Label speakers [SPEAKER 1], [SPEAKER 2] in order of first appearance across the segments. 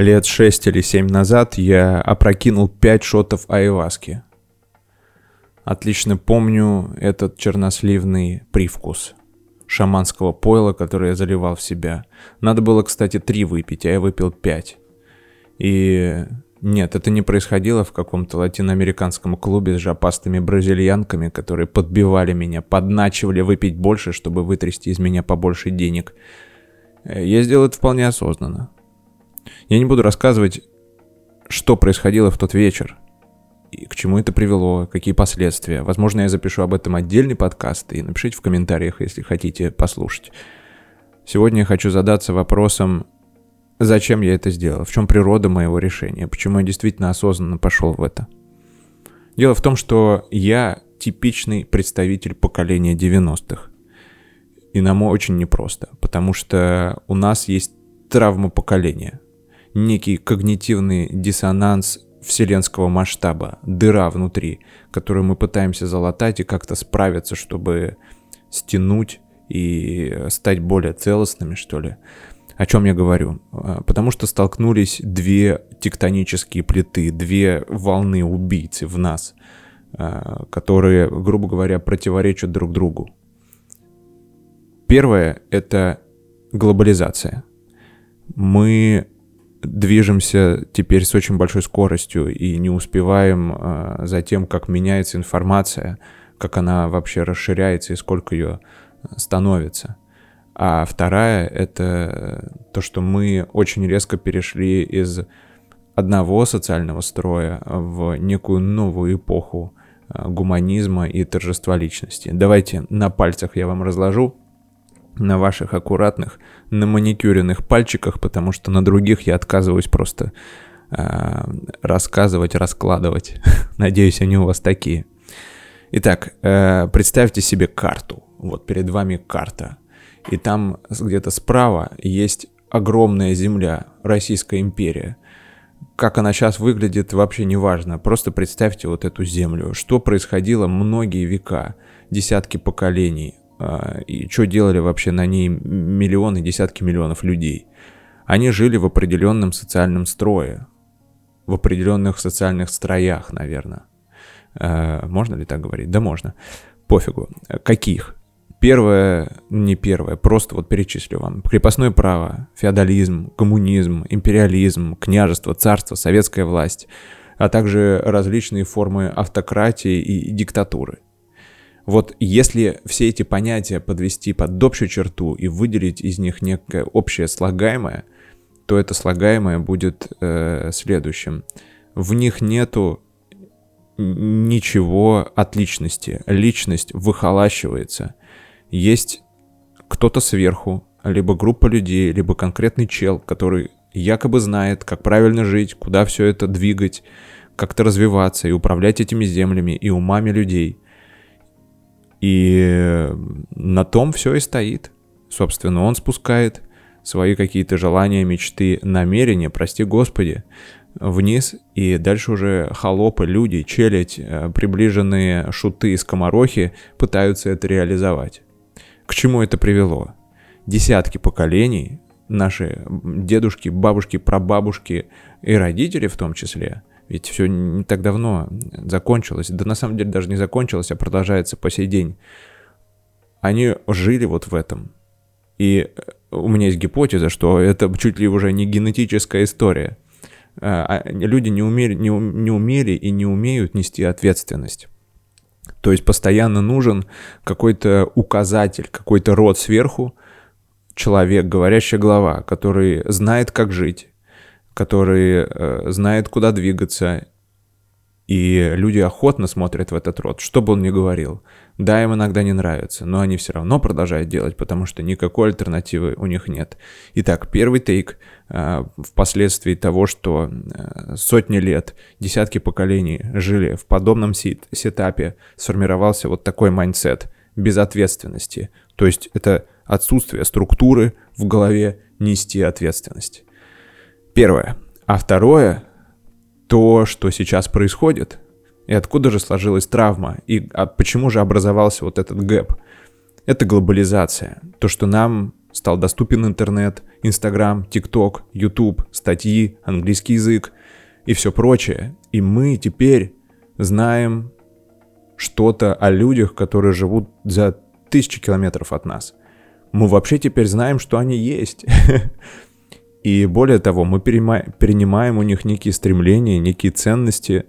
[SPEAKER 1] Лет шесть или семь назад я опрокинул пять шотов айваски. Отлично помню этот черносливный привкус шаманского пойла, который я заливал в себя. Надо было, кстати, три выпить, а я выпил пять. И нет, это не происходило в каком-то латиноамериканском клубе с жопастыми бразильянками, которые подбивали меня, подначивали выпить больше, чтобы вытрясти из меня побольше денег. Я сделал это вполне осознанно. Я не буду рассказывать, что происходило в тот вечер, и к чему это привело, какие последствия. Возможно, я запишу об этом отдельный подкаст, и напишите в комментариях, если хотите послушать. Сегодня я хочу задаться вопросом, зачем я это сделал, в чем природа моего решения, почему я действительно осознанно пошел в это. Дело в том, что я типичный представитель поколения 90-х. И нам очень непросто, потому что у нас есть травма поколения, некий когнитивный диссонанс вселенского масштаба, дыра внутри, которую мы пытаемся залатать и как-то справиться, чтобы стянуть и стать более целостными, что ли. О чем я говорю? А, потому что столкнулись две тектонические плиты, две волны убийцы в нас, а, которые, грубо говоря, противоречат друг другу. Первое — это глобализация. Мы движемся теперь с очень большой скоростью и не успеваем э, за тем, как меняется информация, как она вообще расширяется и сколько ее становится. А вторая — это то, что мы очень резко перешли из одного социального строя в некую новую эпоху гуманизма и торжества личности. Давайте на пальцах я вам разложу на ваших аккуратных, на маникюренных пальчиках, потому что на других я отказываюсь просто э, рассказывать, раскладывать. Надеюсь, они у вас такие. Итак, э, представьте себе карту. Вот перед вами карта. И там где-то справа есть огромная земля, Российская империя. Как она сейчас выглядит, вообще не важно. Просто представьте вот эту землю. Что происходило многие века, десятки поколений. А, и что делали вообще на ней миллионы, десятки миллионов людей. Они жили в определенном социальном строе, в определенных социальных строях, наверное. А, можно ли так говорить? Да можно. Пофигу. Каких? Первое, не первое, просто вот перечислю вам. Крепостное право, феодализм, коммунизм, империализм, княжество, царство, советская власть, а также различные формы автократии и диктатуры – вот если все эти понятия подвести под общую черту и выделить из них некое общее слагаемое, то это слагаемое будет э, следующим. В них нету ничего от личности. Личность выхолащивается. Есть кто-то сверху, либо группа людей, либо конкретный чел, который якобы знает, как правильно жить, куда все это двигать, как-то развиваться и управлять этими землями и умами людей – и на том все и стоит. Собственно, он спускает свои какие-то желания, мечты, намерения, прости господи, вниз, и дальше уже холопы, люди, челядь, э, приближенные шуты из комарохи пытаются это реализовать. К чему это привело? Десятки поколений, наши дедушки, бабушки, прабабушки и родители в том числе, ведь все не так давно закончилось. Да на самом деле даже не закончилось, а продолжается по сей день. Они жили вот в этом. И э, у меня есть гипотеза, что это чуть ли уже не генетическая история. А, а люди не умели, не, не умели и не умеют нести ответственность. То есть постоянно нужен какой-то указатель, какой-то род сверху, человек, говорящая глава, который знает, как жить, который э, знает, куда двигаться, и люди охотно смотрят в этот рот, что бы он ни говорил. Да, им иногда не нравится, но они все равно продолжают делать, потому что никакой альтернативы у них нет. Итак, первый take э, впоследствии того, что э, сотни лет, десятки поколений жили в подобном set setup е, сформировался вот такой mindset безответственности. То есть это отсутствие структуры в голове нести ответственность. Первое. А второе, то, что сейчас происходит, и откуда же сложилась травма, и а почему же образовался вот этот гэп. Это глобализация. То, что нам стал доступен интернет, Инстаграм, ТикТок, Ютуб, статьи, английский язык и все прочее. И мы теперь знаем что-то о людях, которые живут за тысячи километров от нас. Мы вообще теперь знаем, что они есть. И более того, мы перенимаем у них некие стремления, некие ценности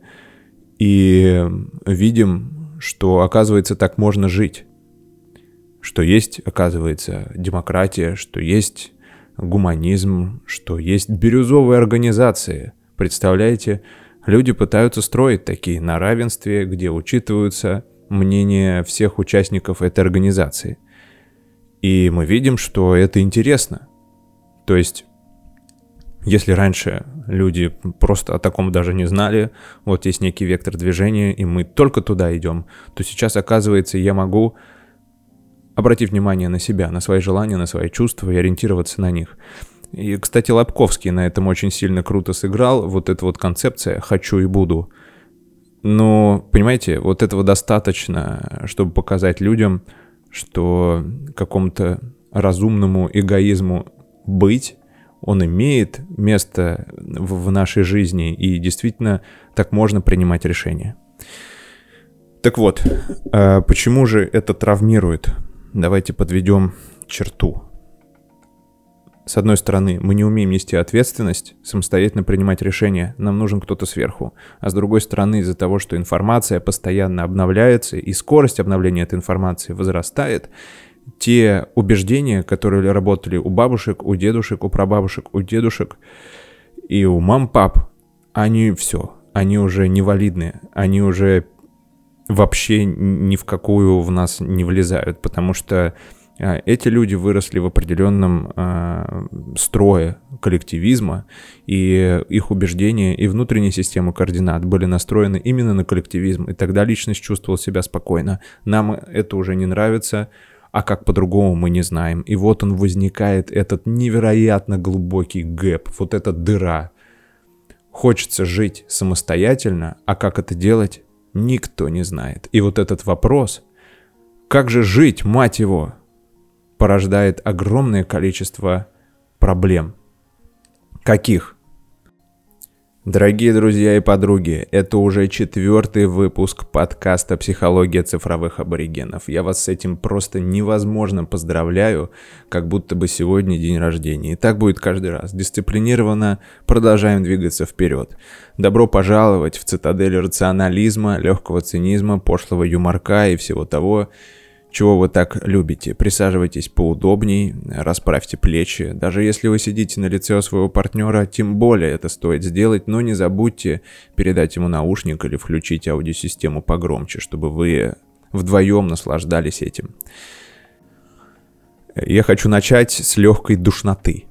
[SPEAKER 1] и видим, что, оказывается, так можно жить. Что есть, оказывается, демократия, что есть гуманизм, что есть бирюзовые организации. Представляете, люди пытаются строить такие на равенстве, где учитываются мнения всех участников этой организации. И мы видим, что это интересно. То есть если раньше люди просто о таком даже не знали, вот есть некий вектор движения, и мы только туда идем, то сейчас, оказывается, я могу обратить внимание на себя, на свои желания, на свои чувства и ориентироваться на них. И, кстати, Лобковский на этом очень сильно круто сыграл, вот эта вот концепция «хочу и буду». Но, понимаете, вот этого достаточно, чтобы показать людям, что какому-то разумному эгоизму быть он имеет место в, нашей жизни, и действительно так можно принимать решения. Так вот, а почему же это травмирует? Давайте подведем черту. С одной стороны, мы не умеем нести ответственность, самостоятельно принимать решения, нам нужен кто-то сверху. А с другой стороны, из-за того, что информация постоянно обновляется и скорость обновления этой информации возрастает, те убеждения, которые работали у бабушек, у дедушек, у прабабушек, у дедушек и у мам-пап, они все, они уже невалидные, они уже вообще ни в какую в нас не влезают, потому что а, эти люди выросли в определенном э, строе коллективизма, и их убеждения и внутренняя система координат были настроены именно на коллективизм, и тогда личность чувствовала себя спокойно. Нам это уже не нравится, а как по-другому мы не знаем. И вот он возникает, этот невероятно глубокий гэп, вот эта дыра. Хочется жить самостоятельно, а как это делать, никто не знает. И вот этот вопрос, как же жить, мать его, порождает огромное количество проблем. Каких? Дорогие друзья и подруги, это уже четвертый выпуск подкаста «Психология цифровых аборигенов». Я вас с этим просто невозможно поздравляю, как будто бы сегодня день рождения. И так будет каждый раз. Дисциплинированно продолжаем двигаться вперед. Добро пожаловать в цитадель рационализма, легкого цинизма, пошлого юморка и всего того, чего вы так любите. Присаживайтесь поудобней, расправьте плечи. Даже если вы сидите на лице своего партнера, тем более это стоит сделать, но не забудьте передать ему наушник или включить аудиосистему погромче, чтобы вы вдвоем наслаждались этим. Я хочу начать с легкой душноты.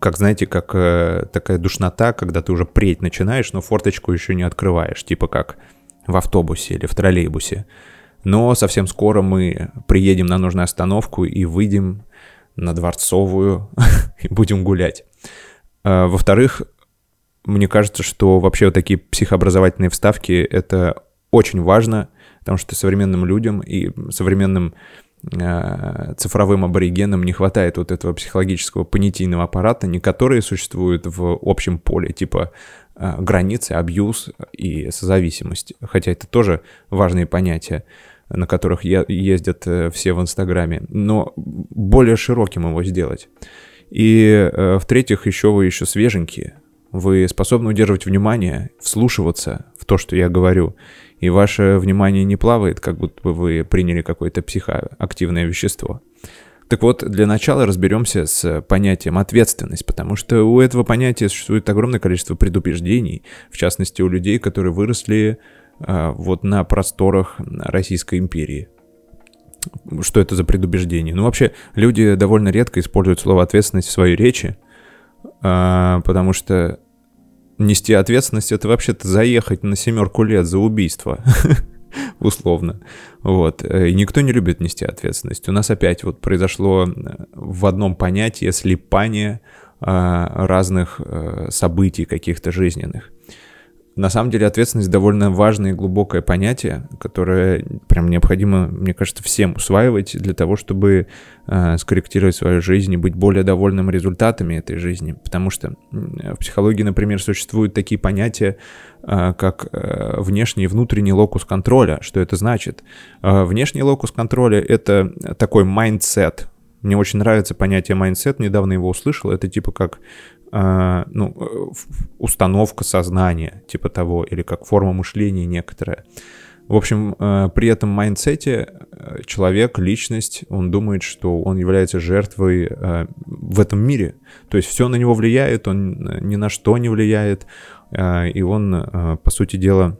[SPEAKER 1] Как знаете, как э, такая душнота, когда ты уже преть начинаешь, но форточку еще не открываешь, типа как в автобусе или в троллейбусе. Но совсем скоро мы приедем на нужную остановку и выйдем на Дворцовую и будем гулять. А, во-вторых, мне кажется, что вообще вот такие психообразовательные вставки — это очень важно, потому что современным людям и современным э, цифровым аборигенам не хватает вот этого психологического понятийного аппарата, не которые существуют в общем поле, типа границы, абьюз и созависимость, хотя это тоже важные понятия на которых ездят э, все в Инстаграме, но более широким его сделать. И э, в-третьих, еще вы еще свеженькие. Вы способны удерживать внимание, вслушиваться в то, что я говорю, и ваше внимание не плавает, как будто бы вы приняли какое-то психоактивное вещество. Так вот, для начала разберемся с понятием ответственность, потому что у этого понятия существует огромное количество предубеждений, в частности у людей, которые выросли а, вот на просторах Российской империи. Что это за предубеждение? Ну, вообще, люди довольно редко используют слово ответственность в своей речи, а, потому что нести ответственность это вообще-то заехать на семерку лет за убийство. условно. Вот. И никто не любит нести ответственность. У нас опять вот произошло в одном понятии слепание а, разных событий каких-то жизненных. На самом деле ответственность довольно важное и глубокое понятие, которое прям необходимо, мне кажется, всем усваивать для того, чтобы э, скорректировать свою жизнь и быть более довольным результатами этой жизни. Потому что в психологии, например, существуют такие понятия, э, как э, внешний и внутренний локус контроля. Что это значит? Э, внешний локус контроля — это такой mindset, мне очень нравится понятие mindset, недавно его услышал. Это типа как э, ну, установка сознания, типа того, или как форма мышления некоторая. В общем, э, при этом mindset е э, человек, личность, он думает, что он является жертвой э, в этом мире. То есть все на него влияет, он ни на что не влияет, э, и он, э, по сути дела,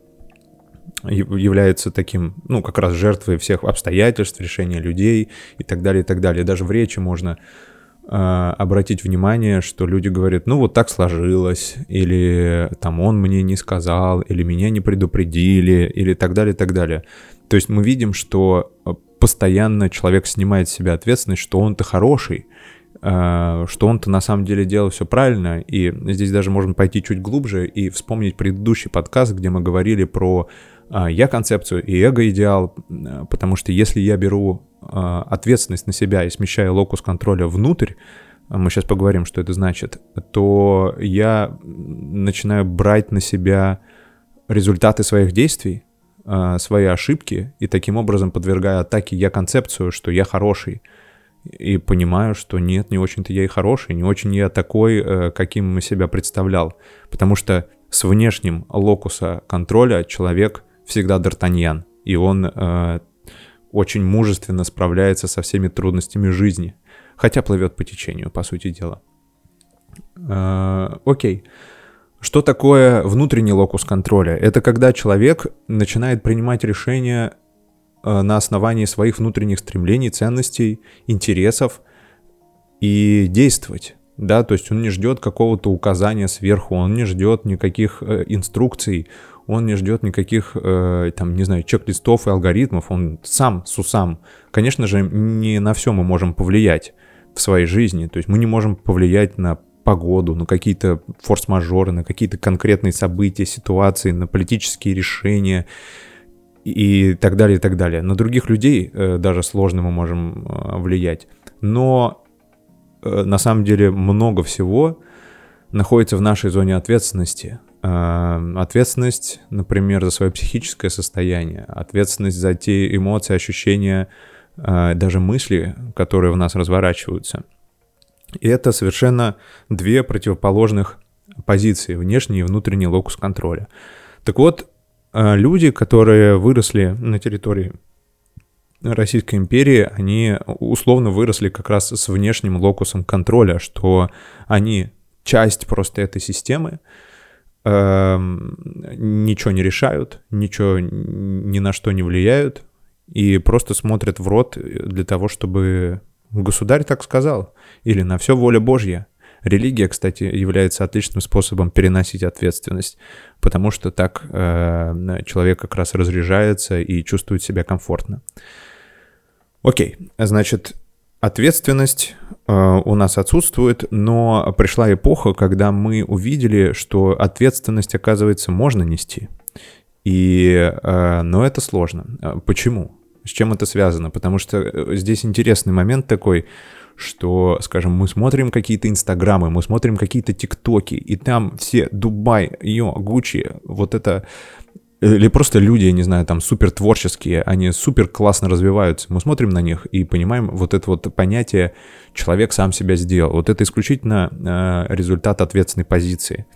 [SPEAKER 1] является таким, ну, как раз жертвой всех обстоятельств, решения людей и так далее, и так далее. Даже в речи можно э, обратить внимание, что люди говорят, ну, вот так сложилось, или там он мне не сказал, или меня не предупредили, или так далее, так далее. То есть мы видим, что постоянно человек снимает с себя ответственность, что он-то хороший, что он-то на самом деле делал все правильно, и здесь даже можно пойти чуть глубже и вспомнить предыдущий подкаст, где мы говорили про а, я концепцию и эго-идеал, потому что если я беру ответственность на себя и смещаю локус контроля внутрь, мы сейчас поговорим, что это значит, то я начинаю брать на себя результаты своих действий, свои ошибки, и таким образом подвергая атаке я концепцию, что я хороший, и понимаю, что нет, не очень-то я и хороший, не очень я такой, э, каким себя представлял, потому что с внешним локуса контроля человек всегда Д'Артаньян, и он э, очень мужественно справляется со всеми трудностями жизни, хотя плывет по течению, по сути дела. Э, окей. Что такое внутренний локус контроля? Это когда человек начинает принимать решения на основании своих внутренних стремлений, ценностей, интересов и действовать. Да, то есть он не ждет какого-то указания сверху, он не ждет никаких э, инструкций, он не ждет никаких, э, там, не знаю, чек-листов и алгоритмов, он сам с усам. Конечно же, не на все мы можем повлиять в своей жизни, то есть мы не можем повлиять на погоду, на какие-то форс-мажоры, на какие-то конкретные события, ситуации, на политические решения и так далее, и так далее. На других людей э, даже сложно мы можем э, влиять. Но э, на самом деле много всего находится в нашей зоне ответственности. Ответственность, например, за свое психическое состояние, ответственность за те эмоции, ощущения, даже мысли, которые в нас разворачиваются. И это совершенно две противоположных позиции, внешний и внутренний локус контроля. Так вот, люди, которые выросли на территории Российской империи, они условно выросли как раз с внешним локусом контроля, что они часть просто этой системы, Эм, ничего не решают, ничего ни на что не влияют и просто смотрят в рот для того, чтобы государь так сказал, или на все воля Божья. Религия, кстати, является отличным способом переносить ответственность, потому что так э, человек как раз разряжается и чувствует себя комфортно. Окей, значит, Ответственность э, у нас отсутствует, но пришла эпоха, когда мы увидели, что ответственность, оказывается, можно нести. И, э, но это сложно. Э, почему? С чем это связано? Потому что э, здесь интересный момент такой, что, скажем, мы смотрим какие-то инстаграмы, мы смотрим какие-то тиктоки, и там все Дубай, Йо, Гуччи, вот это или просто люди, я не знаю, там супер творческие, они супер классно развиваются. Мы смотрим на них и понимаем вот это вот понятие «человек сам себя сделал». Вот это исключительно э, результат ответственной позиции.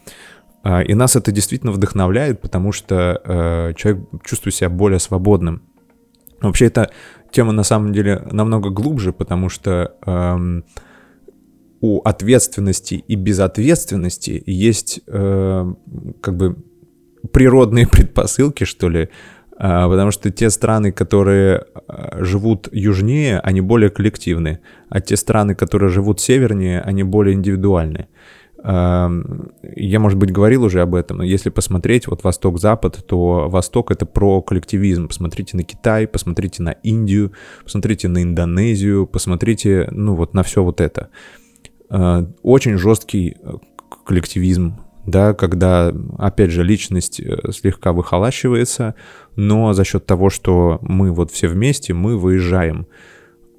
[SPEAKER 1] Э, и нас это действительно вдохновляет, потому что э, человек чувствует себя более свободным. Вообще эта тема на самом деле намного глубже, потому что э, у ответственности и безответственности есть э, как бы природные предпосылки, что ли, а, потому что те страны, которые а, живут южнее, они более коллективны, а те страны, которые живут севернее, они более индивидуальны. Я, может быть, говорил уже об этом, но если посмотреть вот Восток-Запад, то Восток — это про коллективизм. Посмотрите на Китай, посмотрите на Индию, посмотрите на Индонезию, посмотрите, ну, вот на все вот это. Очень жесткий коллективизм, да, когда, опять же, личность э, слегка выхолащивается, но за счет того, что мы вот все вместе, мы выезжаем.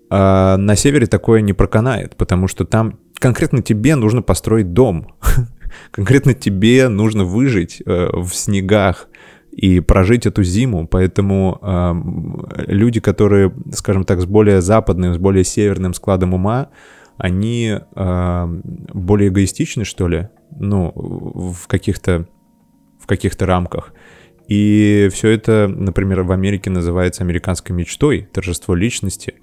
[SPEAKER 1] А на севере такое не проканает, потому что там конкретно тебе нужно построить дом, конкретно тебе нужно выжить э, в снегах и прожить эту зиму, поэтому э, люди, которые, скажем так, с более западным, с более северным складом ума, они э, более эгоистичны, что ли, ну, в каких-то в каких-то рамках. И все это, например, в Америке называется американской мечтой, торжество личности.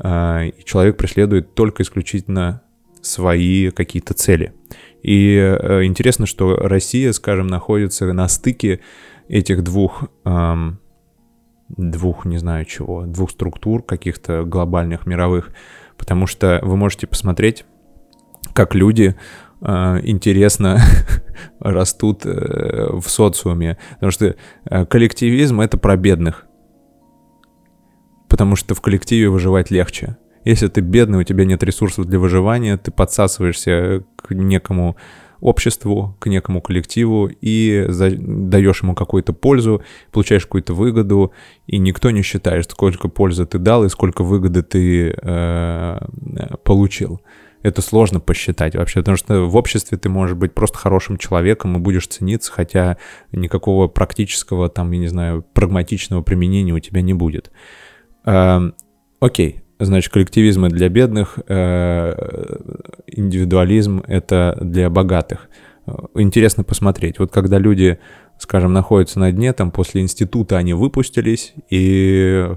[SPEAKER 1] Э, и человек преследует только исключительно свои какие-то цели. И э, интересно, что Россия, скажем, находится на стыке этих двух, эм, двух, не знаю чего, двух структур каких-то глобальных, мировых, потому что вы можете посмотреть, как люди э, интересно растут э, в социуме, потому что коллективизм это про бедных, потому что в коллективе выживать легче. Если ты бедный, у тебя нет ресурсов для выживания, ты подсасываешься к некому обществу, к некому коллективу и за, даешь ему какую-то пользу, получаешь какую-то выгоду, и никто не считает, сколько пользы ты дал и сколько выгоды ты э, получил. Это сложно посчитать вообще, потому что в обществе ты можешь быть просто хорошим человеком и будешь цениться, хотя никакого практического, там, я не знаю, прагматичного применения у тебя не будет. Э, окей, Значит, коллективизм это для бедных, э, индивидуализм это для богатых. Интересно посмотреть. Вот когда люди, скажем, находятся на дне, там после института они выпустились, и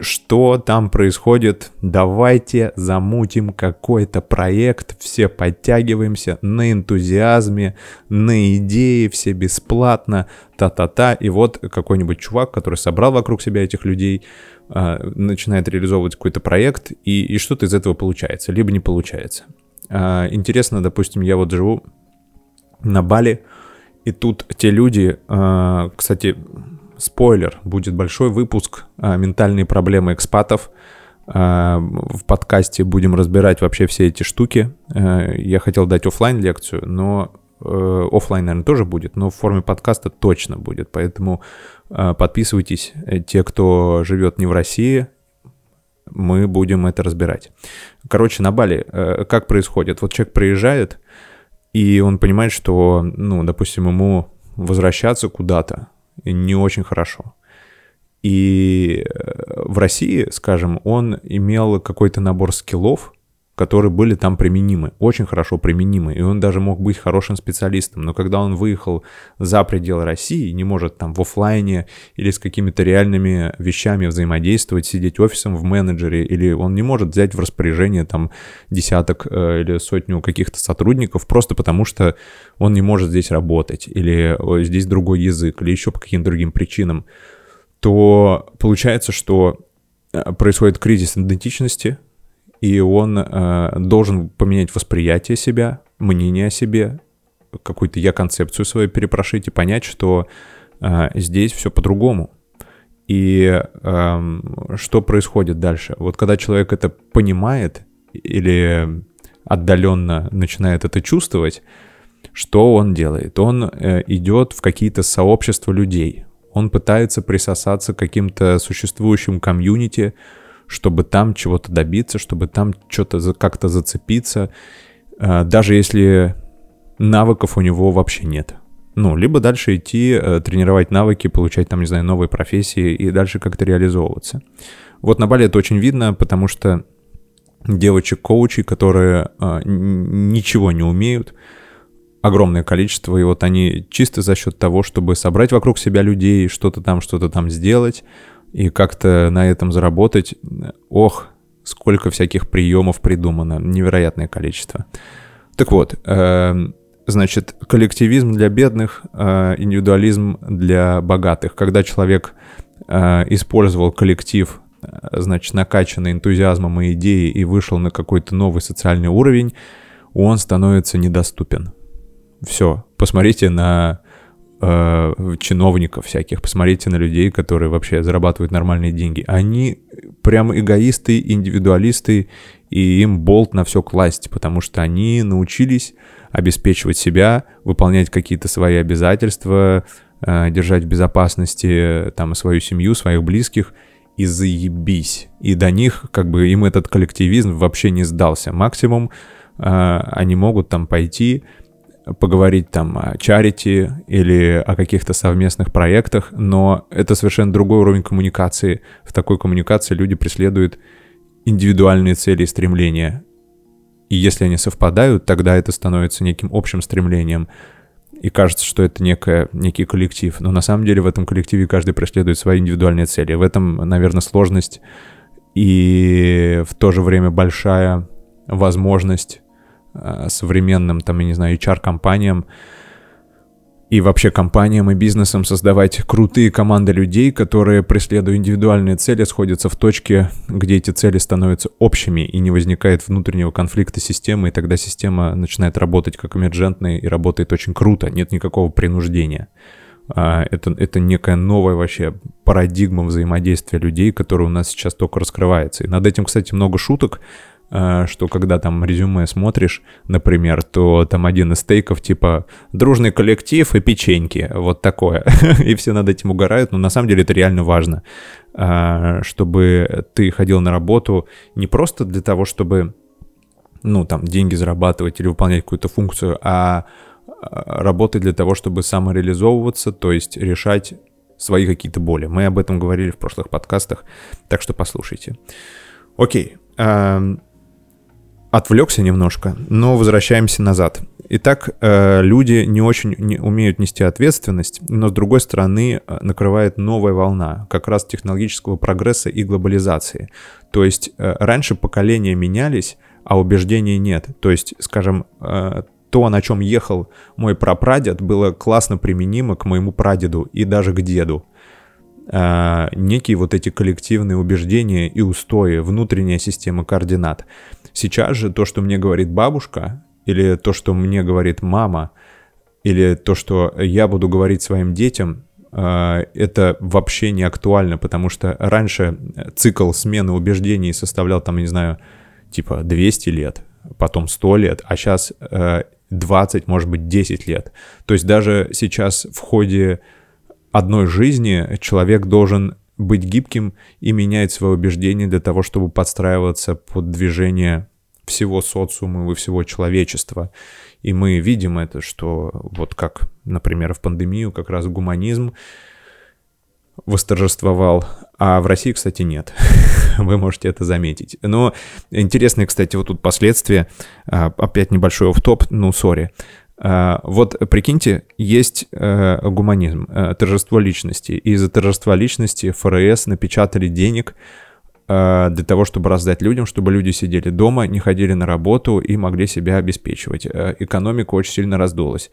[SPEAKER 1] что там происходит, давайте замутим какой-то проект, все подтягиваемся на энтузиазме, на идеи, все бесплатно, та-та-та. И вот какой-нибудь чувак, который собрал вокруг себя этих людей, начинает реализовывать какой-то проект, и, и что-то из этого получается, либо не получается. А, интересно, допустим, я вот живу на Бали, и тут те люди, а, кстати, спойлер, будет большой выпуск «Ментальные проблемы экспатов», в подкасте будем разбирать вообще все эти штуки. Я хотел дать офлайн лекцию, но Э, офлайн, наверное, тоже будет, но в форме подкаста точно будет. Поэтому подписывайтесь, э, те, кто живет не в России, мы будем это разбирать. Короче, на Бали как происходит? Вот человек приезжает, и он понимает, что, ну, допустим, ему возвращаться куда-то не очень хорошо. И в России, скажем, он имел какой-то набор скиллов, которые были там применимы, очень хорошо применимы, и он даже мог быть хорошим специалистом. Но когда он выехал за пределы России, не может там в офлайне или с какими-то реальными вещами взаимодействовать, сидеть офисом в менеджере, или он не может взять в распоряжение там десяток э, или сотню каких-то сотрудников просто потому, что он не может здесь работать, или здесь другой язык, или еще по каким-то другим причинам, то получается, что э, происходит кризис идентичности, и он э, должен поменять восприятие себя, мнение о себе, какую-то я концепцию свою перепрошить и понять, что э, здесь все по-другому. И э, что происходит дальше? Вот когда человек это понимает или отдаленно начинает это чувствовать, что он делает? Он э, идет в какие-то сообщества людей. Он пытается присосаться к каким-то существующим комьюнити, чтобы там чего-то добиться, чтобы там что-то как-то зацепиться, э, даже если навыков у него вообще нет. Ну, либо дальше идти, э, тренировать навыки, получать там, не знаю, новые профессии и дальше как-то реализовываться. Вот на Бали это очень видно, потому что девочек-коучей, которые э, ничего не умеют, огромное количество, и вот они чисто за счет того, чтобы собрать вокруг себя людей, что-то там, что-то там сделать, и как-то на этом заработать, ох, сколько всяких приемов придумано, невероятное количество. Так вот, э, значит, коллективизм для бедных, э, индивидуализм для богатых. Когда человек э, использовал коллектив, э, значит, накачанный энтузиазмом и идеей и вышел на какой-то новый социальный уровень, он становится недоступен. Все, посмотрите на э, чиновников всяких, посмотрите на людей, которые вообще зарабатывают нормальные деньги. Они прям эгоисты, индивидуалисты и им болт на все класть, потому что они научились обеспечивать себя, выполнять какие-то свои обязательства, э, держать в безопасности там свою семью, своих близких, и заебись. И до них, как бы, им этот коллективизм вообще не сдался. Максимум э, они могут там пойти, поговорить там о чарити или о каких-то совместных проектах, но это совершенно другой уровень коммуникации. В такой коммуникации люди преследуют индивидуальные цели и стремления. И если они совпадают, тогда это становится неким общим стремлением. И кажется, что это некое, некий коллектив. Но на самом деле в этом коллективе каждый преследует свои индивидуальные цели. В этом, наверное, сложность и в то же время большая возможность современным, там, я не знаю, HR-компаниям и вообще компаниям и бизнесам создавать крутые команды людей, которые, преследуя индивидуальные цели, сходятся в точке, где эти цели становятся общими и не возникает внутреннего конфликта системы, и тогда система начинает работать как эмерджентная и работает очень круто, нет никакого принуждения. А, это, это некая новая вообще парадигма взаимодействия людей, которая у нас сейчас только раскрывается. И над этим, кстати, много шуток, Э, что когда там резюме смотришь, например, то там один из стейков типа «дружный коллектив и печеньки», вот такое. и все над этим угорают, но на самом деле это реально важно, э, чтобы ты ходил на работу не просто для того, чтобы, ну, там, деньги зарабатывать или выполнять какую-то функцию, а э, работать для того, чтобы самореализовываться, то есть решать свои какие-то боли. Мы об этом говорили в прошлых подкастах, так что послушайте. Окей. Отвлекся немножко, но возвращаемся назад. Итак, э, люди не очень умеют нести ответственность, но с другой стороны э, накрывает новая волна как раз технологического прогресса и глобализации. То есть э, раньше поколения менялись, а убеждений нет. То есть, скажем, то, на чем ехал мой прапрадед, было классно применимо к моему прадеду и даже к деду. Некие вот эти коллективные убеждения и устои, внутренняя система координат. Сейчас же то, что мне говорит бабушка, или то, что мне говорит мама, или то, что я буду говорить своим детям, э, это вообще не актуально, потому что раньше цикл смены убеждений составлял там, не знаю, типа 200 лет, потом 100 лет, а сейчас 20, э, может быть, 10 лет. То есть даже сейчас в ходе одной жизни человек должен быть гибким и менять свои убеждения для того, чтобы подстраиваться под движение всего социума и всего человечества. И мы видим это, что вот как, например, в пандемию как раз гуманизм восторжествовал, а в России, кстати, нет. Вы можете это заметить. Но интересные, кстати, вот тут последствия. А, опять небольшой оф-топ, ну, сори. А, вот прикиньте, есть э, гуманизм, э, торжество личности. И из-за торжества личности ФРС напечатали денег э, для того, чтобы раздать людям, чтобы люди сидели дома, не ходили на работу и могли себя обеспечивать. Экономика очень сильно раздулась.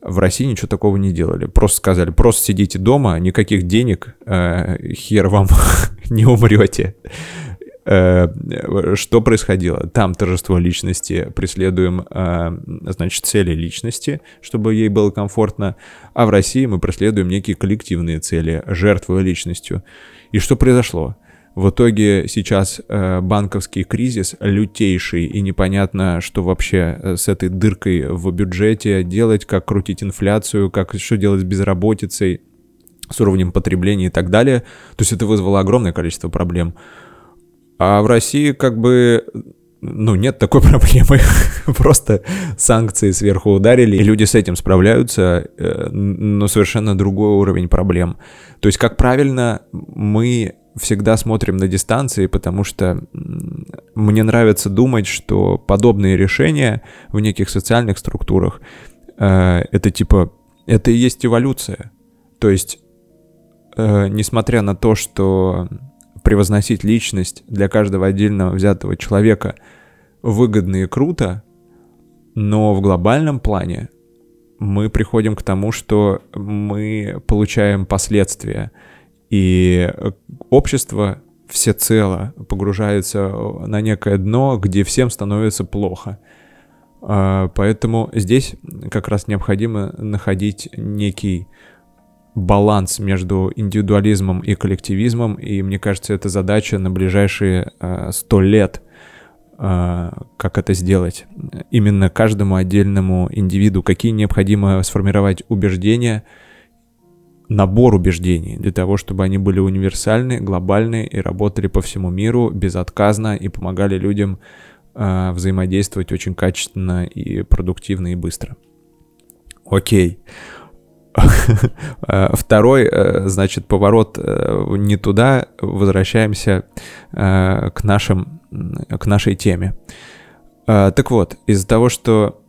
[SPEAKER 1] В России ничего такого не делали. Просто сказали, просто сидите дома, никаких денег, хер вам не умрете. Э, что происходило? Там торжество личности, преследуем, э, значит, цели личности, чтобы ей было комфортно, а в России мы преследуем некие коллективные цели, жертвуя личностью. И что произошло? В итоге сейчас э, банковский кризис лютейший, и непонятно, что вообще с этой дыркой в бюджете делать, как крутить инфляцию, как что делать с безработицей, с уровнем потребления и так далее. То есть это вызвало огромное количество проблем. А в России как бы ну, нет такой проблемы. Просто санкции сверху ударили, и люди с этим справляются, э, но совершенно другой уровень проблем. То есть, как правильно, мы всегда смотрим на дистанции, потому что мне нравится думать, что подобные решения в неких социальных структурах э, это типа, это и есть эволюция. То есть, э, несмотря на то, что превозносить личность для каждого отдельного взятого человека выгодно и круто, но в глобальном плане мы приходим к тому, что мы получаем последствия, и общество всецело погружается на некое дно, где всем становится плохо. А, поэтому здесь как раз необходимо находить некий баланс между индивидуализмом и коллективизмом, и мне кажется, это задача на ближайшие э, сто лет как это сделать. Именно каждому отдельному индивиду, какие необходимо сформировать убеждения, набор убеждений для того, чтобы они были универсальны, глобальны и работали по всему миру безотказно и помогали людям э, взаимодействовать очень качественно и продуктивно и быстро. Окей. Второй, э, значит, поворот э, не туда. Возвращаемся э, к, нашим, к нашей теме. Так вот, из-за того, что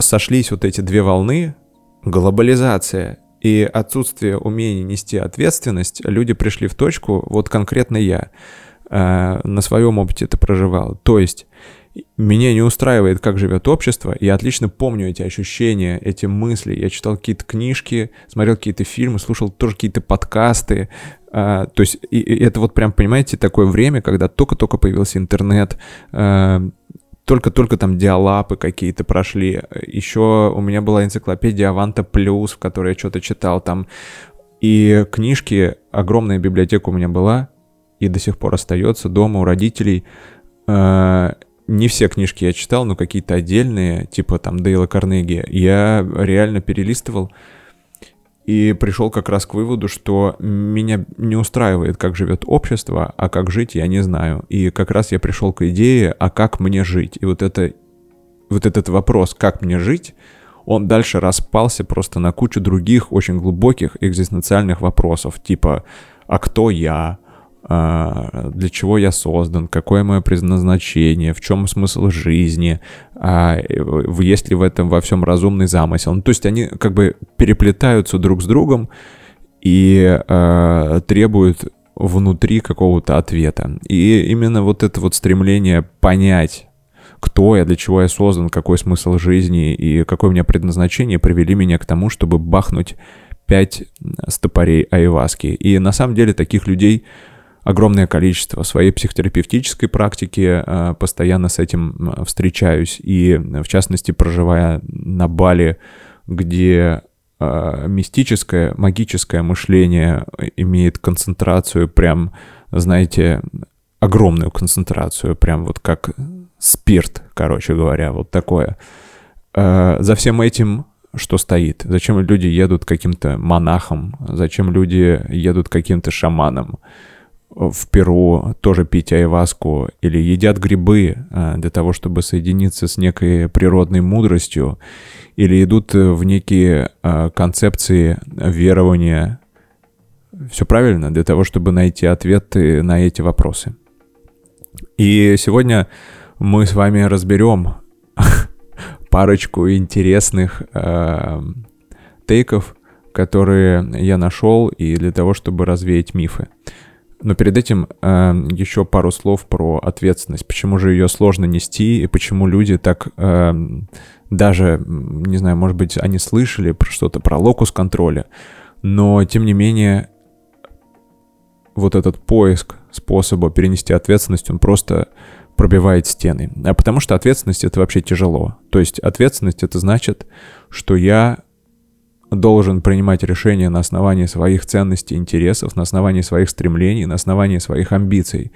[SPEAKER 1] сошлись вот эти две волны, глобализация и отсутствие умения нести ответственность, люди пришли в точку, вот конкретно я на своем опыте это проживал. То есть меня не устраивает, как живет общество. Я отлично помню эти ощущения, эти мысли. Я читал какие-то книжки, смотрел какие-то фильмы, слушал тоже какие-то подкасты. А, то есть и, и это вот прям, понимаете, такое время, когда только-только появился интернет, а, только-только там диалапы какие-то прошли. Еще у меня была энциклопедия Аванта Плюс, в которой я что-то читал там. И книжки, огромная библиотека у меня была, и до сих пор остается дома у родителей. Не все книжки я читал, но какие-то отдельные, типа там Дейла Карнеги, я реально перелистывал и пришел как раз к выводу, что меня не устраивает, как живет общество, а как жить я не знаю. И как раз я пришел к идее, а как мне жить. И вот, это, вот этот вопрос, как мне жить, он дальше распался просто на кучу других очень глубоких экзистенциальных вопросов, типа «А кто я?», для чего я создан, какое мое предназначение, в чем смысл жизни, а, есть ли в этом во всем разумный замысел. Ну, то есть они как бы переплетаются друг с другом и э, требуют внутри какого-то ответа. И именно вот это вот стремление понять, кто я, для чего я создан, какой смысл жизни и какое у меня предназначение, привели меня к тому, чтобы бахнуть пять стопорей айваски. И на самом деле таких людей огромное количество. В своей психотерапевтической практике э, постоянно с этим встречаюсь. И, в частности, проживая на Бали, где э, мистическое, магическое мышление имеет концентрацию прям, знаете, огромную концентрацию, прям вот как спирт, короче говоря, вот такое. Э, за всем этим что стоит? Зачем люди едут каким-то монахом? Зачем люди едут каким-то шаманом? В Перу тоже пить айваску или едят грибы а, для того, чтобы соединиться с некой природной мудростью, или идут в некие а, концепции верования. Все правильно, для того, чтобы найти ответы на эти вопросы. И сегодня мы с вами разберем парочку интересных э, тейков, которые я нашел, и для того, чтобы развеять мифы. Но перед этим э, еще пару слов про ответственность. Почему же ее сложно нести и почему люди так э, даже, не знаю, может быть, они слышали про что-то про локус контроля, но тем не менее вот этот поиск способа перенести ответственность, он просто пробивает стены. А потому что ответственность это вообще тяжело. То есть ответственность это значит, что я должен принимать решения на основании своих ценностей, интересов, на основании своих стремлений, на основании своих амбиций.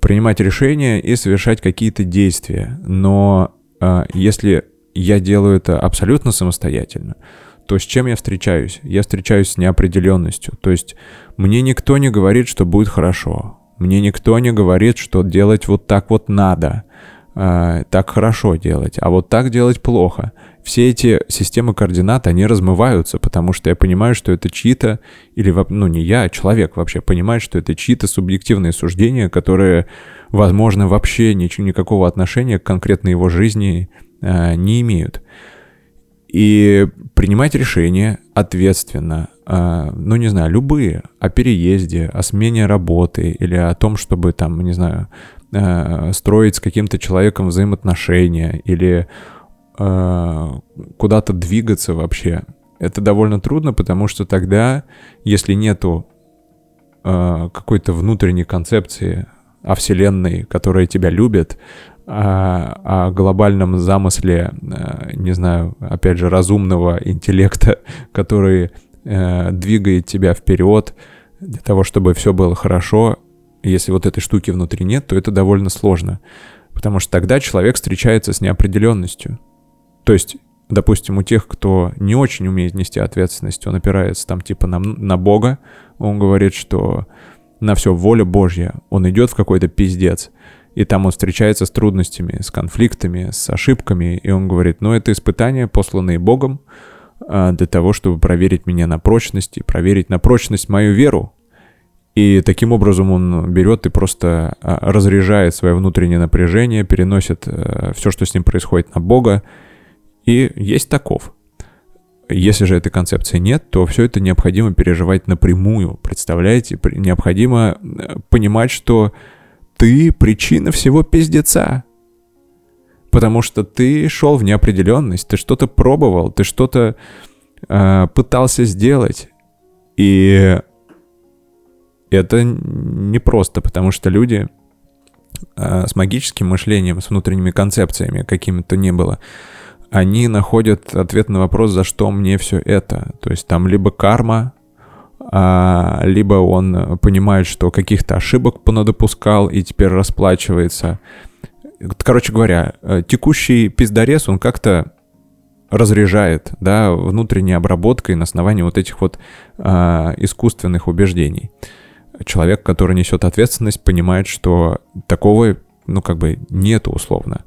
[SPEAKER 1] Принимать решения и совершать какие-то действия. Но э, если я делаю это абсолютно самостоятельно, то с чем я встречаюсь? Я встречаюсь с неопределенностью. То есть мне никто не говорит, что будет хорошо. Мне никто не говорит, что делать вот так вот надо. Э, так хорошо делать, а вот так делать плохо все эти системы координат, они размываются, потому что я понимаю, что это чьи-то, или, ну, не я, а человек вообще понимает, что это чьи-то субъективные суждения, которые, возможно, вообще ничего, никакого отношения к конкретной его жизни э, не имеют. И принимать решения ответственно, э, ну, не знаю, любые, о переезде, о смене работы или о том, чтобы там, не знаю, э, строить с каким-то человеком взаимоотношения или э, куда-то двигаться вообще, это довольно трудно, потому что тогда, если нету э, какой-то внутренней концепции о Вселенной, которая тебя любит, о, о глобальном замысле, э, не знаю, опять же, разумного интеллекта, который э, двигает тебя вперед для того, чтобы все было хорошо, если вот этой штуки внутри нет, то это довольно сложно. Потому что тогда человек встречается с неопределенностью. То есть, допустим, у тех, кто не очень умеет нести ответственность, он опирается там типа на, на Бога, он говорит, что на все воля Божья, он идет в какой-то пиздец, и там он встречается с трудностями, с конфликтами, с ошибками, и он говорит, ну это испытания, посланные Богом, а, для того, чтобы проверить меня на прочность и проверить на прочность мою веру. И таким образом он берет и просто а, разряжает свое внутреннее напряжение, переносит э, все, что с ним происходит, на Бога, и есть таков. Если же этой концепции нет, то все это необходимо переживать напрямую. Представляете? Необходимо э, понимать, что ты причина всего пиздеца. Потому что ты шел в неопределенность, ты что-то пробовал, ты что-то э, пытался сделать. И это непросто, потому что люди э, с магическим мышлением, с внутренними концепциями какими-то не было, они находят ответ на вопрос, за что мне все это. То есть там либо карма, а, либо он понимает, что каких-то ошибок понадопускал и теперь расплачивается. Короче говоря, э, текущий пиздорез, он как-то разряжает, да, внутренней обработкой на основании вот этих вот а, искусственных убеждений. Человек, который несет ответственность, понимает, что такого, ну, как бы нету условно.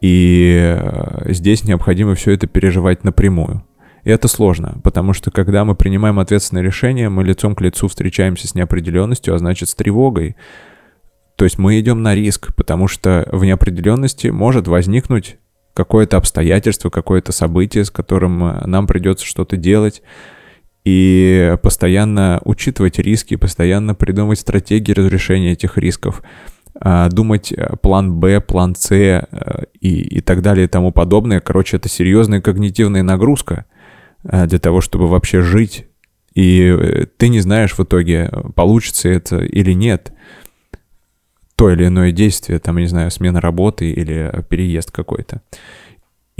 [SPEAKER 1] И э, здесь необходимо все это переживать напрямую. И это сложно, потому что когда мы принимаем ответственное решение, мы лицом к лицу встречаемся с неопределенностью, а значит с тревогой. То есть мы идем на риск, потому что в неопределенности может возникнуть какое-то обстоятельство, какое-то событие, с которым э, нам придется что-то делать. И постоянно учитывать риски, постоянно придумывать стратегии разрешения этих рисков. А, думать э, план Б, план С э, и, и так далее и тому подобное. Короче, это серьезная когнитивная нагрузка э, для того, чтобы вообще жить. И ты не знаешь в итоге, получится это или нет. То или иное действие, там, не знаю, смена работы или переезд какой-то.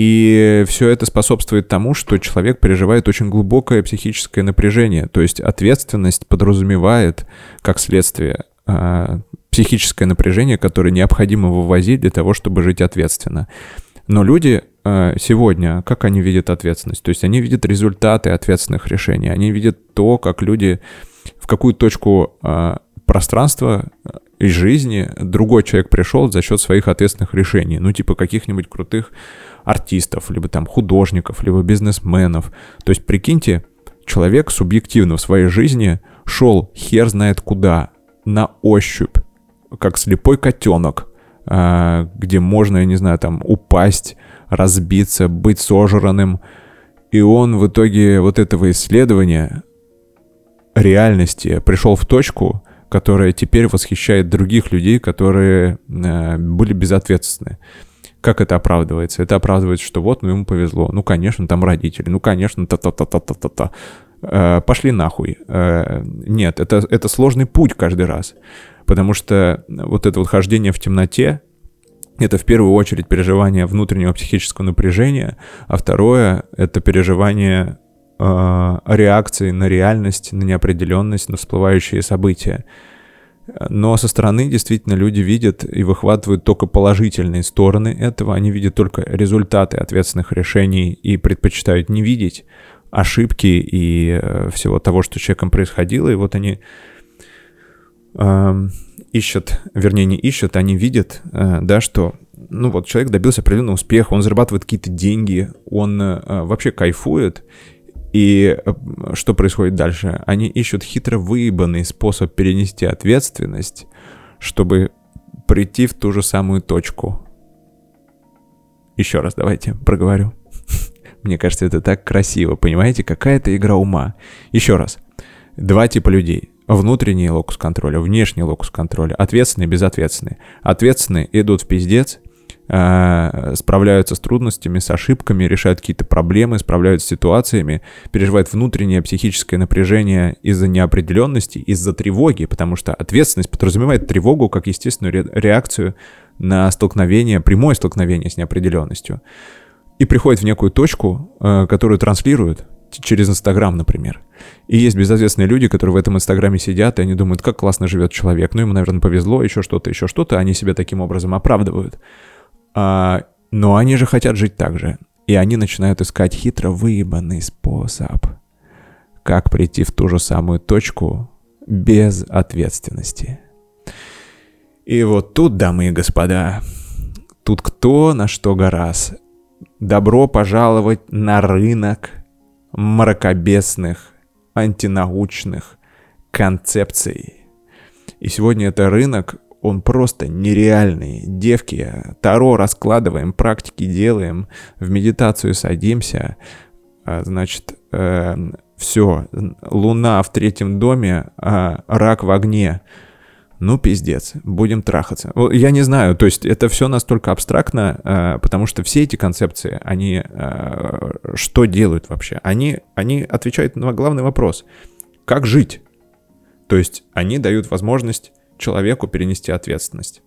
[SPEAKER 1] И все это способствует тому, что человек переживает очень глубокое психическое напряжение. То есть ответственность подразумевает, как следствие, психическое напряжение, которое необходимо вывозить для того, чтобы жить ответственно. Но люди э, сегодня, как они видят ответственность? То есть они видят результаты ответственных решений, они видят то, как люди в какую точку э, пространства и жизни другой человек пришел за счет своих ответственных решений. Ну, типа каких-нибудь крутых артистов, либо там художников, либо бизнесменов. То есть, прикиньте, человек субъективно в своей жизни шел хер знает куда, на ощупь, как слепой котенок, а, где можно, я не знаю, там упасть, разбиться, быть сожранным. И он в итоге вот этого исследования реальности пришел в точку, которая теперь восхищает других людей, которые а, были безответственны. Как это оправдывается? Это оправдывается, что вот, ну ему повезло. Ну, конечно, там родители. Ну, конечно, та-та-та-та-та-та. Э, пошли нахуй. Э, нет, это, это сложный путь каждый раз. Потому что вот это вот хождение в темноте, это в первую очередь переживание внутреннего психического напряжения, а второе — это переживание э, реакции на реальность, на неопределенность, на всплывающие события. Но со стороны действительно люди видят и выхватывают только положительные стороны этого, они видят только результаты ответственных решений и предпочитают не видеть ошибки и э, всего того, что с человеком происходило, и вот они ищут, вернее, не ищут, они видят, э, да, что, ну вот, человек добился определенного успеха, он зарабатывает какие-то деньги, он э, вообще кайфует, и э, что происходит дальше? Они ищут хитро выебанный способ перенести ответственность, чтобы прийти в ту же самую точку. Еще раз давайте проговорю. Мне кажется, это так красиво, понимаете? Какая-то игра ума. Еще раз. Два типа людей. Внутренний локус контроля, внешний локус контроля, ответственные, безответственные. Ответственные идут в пиздец, э, справляются с трудностями, с ошибками, решают какие-то проблемы, справляются с ситуациями, переживают внутреннее психическое напряжение из-за неопределенности, из-за тревоги, потому что ответственность подразумевает тревогу как естественную реакцию на столкновение, прямое столкновение с неопределенностью. И приходит в некую точку, э, которую транслируют, через Инстаграм, например. И есть безответственные люди, которые в этом Инстаграме сидят, и они думают, как классно живет человек. Ну, ему, наверное, повезло, еще что-то, еще что-то. Они себя таким образом оправдывают. А, но они же хотят жить так же. И они начинают искать хитро выебанный способ, как прийти в ту же самую точку без ответственности. И вот тут, дамы и господа, тут кто на что гораз. Добро пожаловать на рынок мракобесных, антинаучных концепций. И сегодня это рынок, он просто нереальный. Девки, таро раскладываем, практики делаем, в медитацию садимся. А, значит, э, все, луна в третьем доме, а рак в огне ну пиздец, будем трахаться. Я не знаю, то есть это все настолько абстрактно, э, потому что все эти концепции, они э, что делают вообще? Они, они отвечают на главный вопрос. Как жить? То есть они дают возможность человеку перенести ответственность.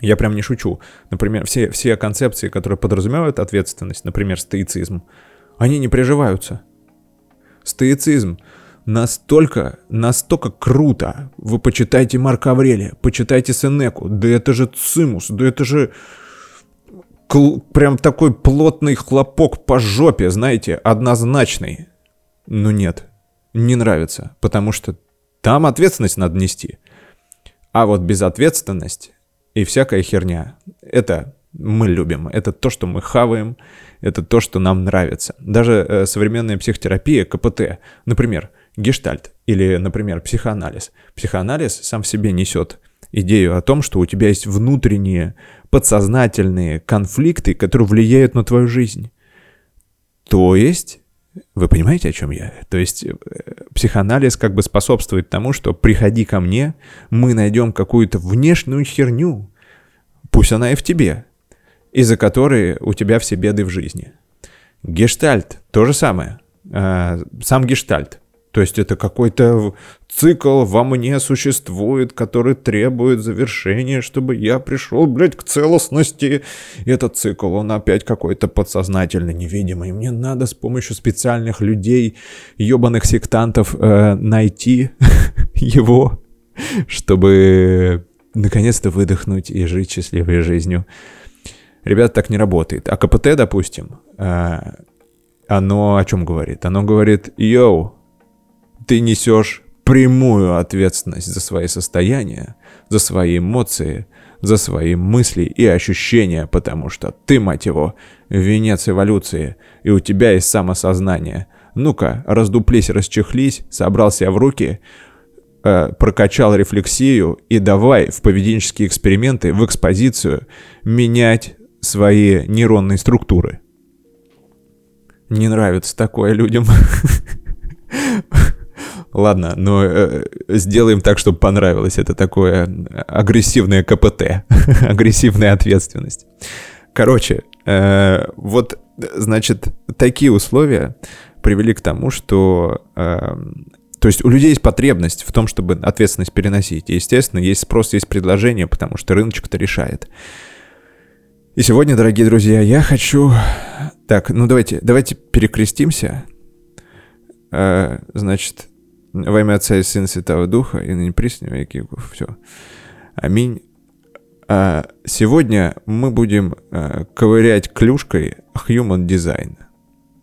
[SPEAKER 1] Я прям не шучу. Например, все, все концепции, которые подразумевают ответственность, например, стоицизм, они не приживаются. Стоицизм настолько, настолько круто. Вы почитайте Марка Аврелия, почитайте Сенеку. Да это же цимус, да это же прям такой плотный хлопок по жопе, знаете, однозначный. Ну нет, не нравится, потому что там ответственность надо нести. А вот безответственность и всякая херня, это мы любим. Это то, что мы хаваем, это то, что нам нравится. Даже э, современная психотерапия, КПТ, например, гештальт или, например, психоанализ. Психоанализ сам в себе несет идею о том, что у тебя есть внутренние подсознательные конфликты, которые влияют на твою жизнь. То есть, вы понимаете, о чем я? То есть, э, психоанализ как бы способствует тому, что приходи ко мне, мы найдем какую-то внешнюю херню, пусть она и в тебе, из-за которой у тебя все беды в жизни. Гештальт – то же самое. А, сам гештальт – то есть это какой-то цикл во мне существует, который требует завершения, чтобы я пришел, блядь, к целостности. И этот цикл, он опять какой-то подсознательно невидимый. Мне надо с помощью специальных людей, ебаных сектантов, э, найти его, чтобы наконец-то выдохнуть и жить счастливой жизнью. Ребят, так не работает. А КПТ, допустим, э, оно о чем говорит? Оно говорит, йоу, ты несешь прямую ответственность за свои состояния, за свои эмоции, за свои мысли и ощущения, потому что ты, мать его, венец эволюции, и у тебя есть самосознание. Ну-ка, раздуплись, расчехлись, собрал себя в руки, э, прокачал рефлексию и давай в поведенческие эксперименты, в экспозицию менять свои нейронные структуры. Не нравится такое людям. Ладно, но э, сделаем так, чтобы понравилось. Это такое агрессивное КПТ, агрессивная ответственность. Короче, э, вот, значит, такие условия привели к тому, что... Э, то есть у людей есть потребность в том, чтобы ответственность переносить. И, естественно, есть спрос, есть предложение, потому что рыночек это решает. И сегодня, дорогие друзья, я хочу... Так, ну давайте, давайте перекрестимся. Э, значит, во имя Отца и Сына Святого Духа, и ныне присню веки Все. Аминь. А сегодня мы будем а, ковырять клюшкой Human Design.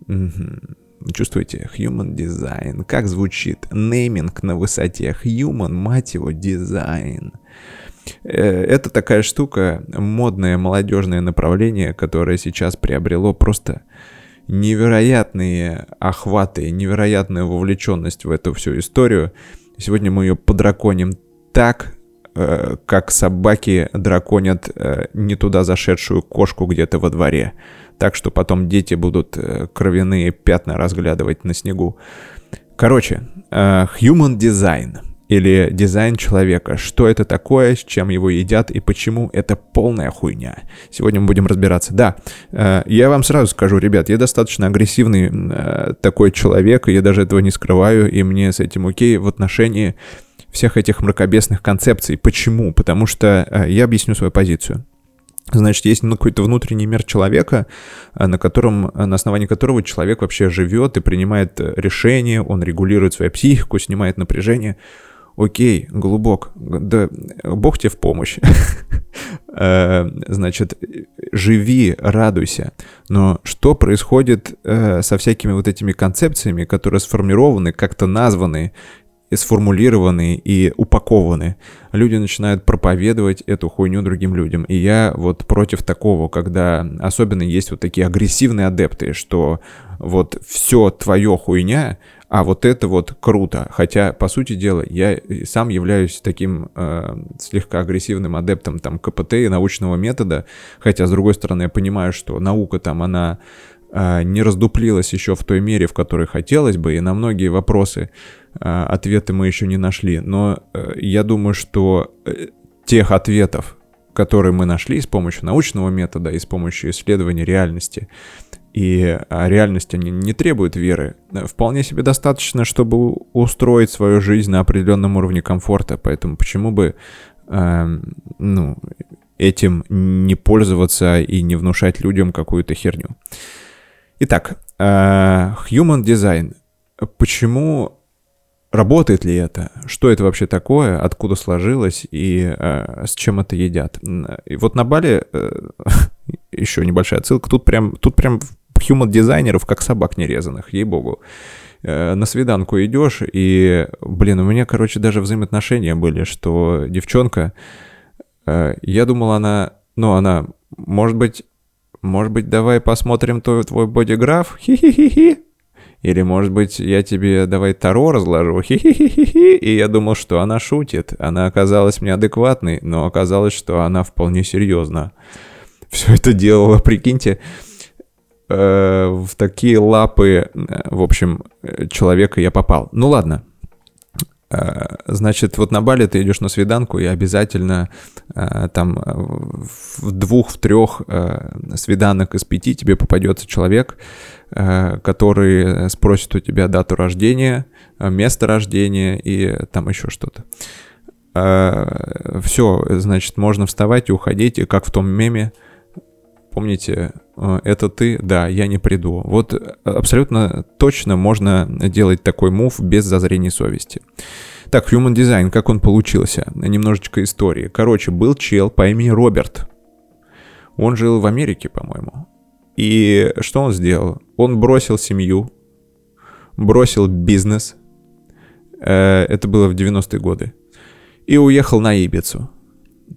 [SPEAKER 1] Угу. Чувствуете? Human Design. Как звучит? Нейминг на высоте. Human, мать его, дизайн. Э, это такая штука, модное молодежное направление, которое сейчас приобрело просто невероятные охваты, невероятная вовлеченность в эту всю историю. Сегодня мы ее подраконим так, э, как собаки драконят э, не туда зашедшую кошку где-то во дворе. Так что потом дети будут э, кровяные пятна разглядывать на снегу. Короче, Human Design — или дизайн человека. Что это такое, с чем его едят и почему это полная хуйня. Сегодня мы будем разбираться. Да, э, я вам сразу скажу, ребят, я достаточно агрессивный э, такой человек, и я даже этого не скрываю, и мне с этим окей в отношении всех этих мракобесных концепций. Почему? Потому что э, я объясню свою позицию. Значит, есть ну, какой-то внутренний мир человека, э, на, котором, э, на основании которого человек вообще живет и принимает э, решения, он регулирует свою психику, снимает напряжение. Окей, голубок, да Бог тебе в помощь. Значит, живи, радуйся. Но что происходит со всякими вот этими концепциями, которые сформированы, как-то названы сформулированы и упакованы. Люди начинают проповедовать эту хуйню другим людям. И я вот против такого, когда особенно есть вот такие агрессивные адепты, что вот все твое хуйня, а вот это вот круто. Хотя, по сути дела, я сам являюсь таким э, слегка агрессивным адептом там КПТ и научного метода, хотя, с другой стороны, я понимаю, что наука там, она э, не раздуплилась еще в той мере, в которой хотелось бы, и на многие вопросы а, ответы мы еще не нашли. Но э, я думаю, что э, тех ответов, которые мы нашли с помощью научного метода и с помощью исследования реальности, и а, реальность они не требуют веры, э, вполне себе достаточно, чтобы устроить свою жизнь на определенном уровне комфорта. Поэтому почему бы э, ну, этим не пользоваться и не внушать людям какую-то херню? Итак, э, Human Design. Почему Работает ли это? Что это вообще такое? Откуда сложилось? И э, с чем это едят? И вот на Бали э, еще небольшая отсылка. Тут прям, тут прям human дизайнеров как собак нерезанных, ей-богу. Э, на свиданку идешь, и, блин, у меня, короче, даже взаимоотношения были, что девчонка, э, я думал, она, ну, она, может быть, может быть, давай посмотрим твой, твой бодиграф? Хи-хи-хи-хи. Или, может быть, я тебе давай Таро разложу, хи-хи-хи-хи, и я думал, что она шутит. Она оказалась мне адекватной, но оказалось, что она вполне серьезна. Все это делала, прикиньте, э, в такие лапы, э, в общем, э, человека я попал. Ну ладно, Э, значит, вот на Бали ты идешь на свиданку, и обязательно э, там в двух, в трех э, свиданок из пяти тебе попадется человек, который спросит у тебя дату рождения, место рождения и там еще что-то. Все, значит, можно вставать и уходить, и как в том меме, помните, это ты, да, я не приду. Вот абсолютно точно можно делать такой мув без зазрения совести. Так, Human Design, как он получился? Немножечко истории. Короче, был чел по имени Роберт. Он жил в Америке, по-моему. И что он сделал? Он бросил семью, бросил бизнес. Э, это было в 90-е годы. И уехал на Ибицу.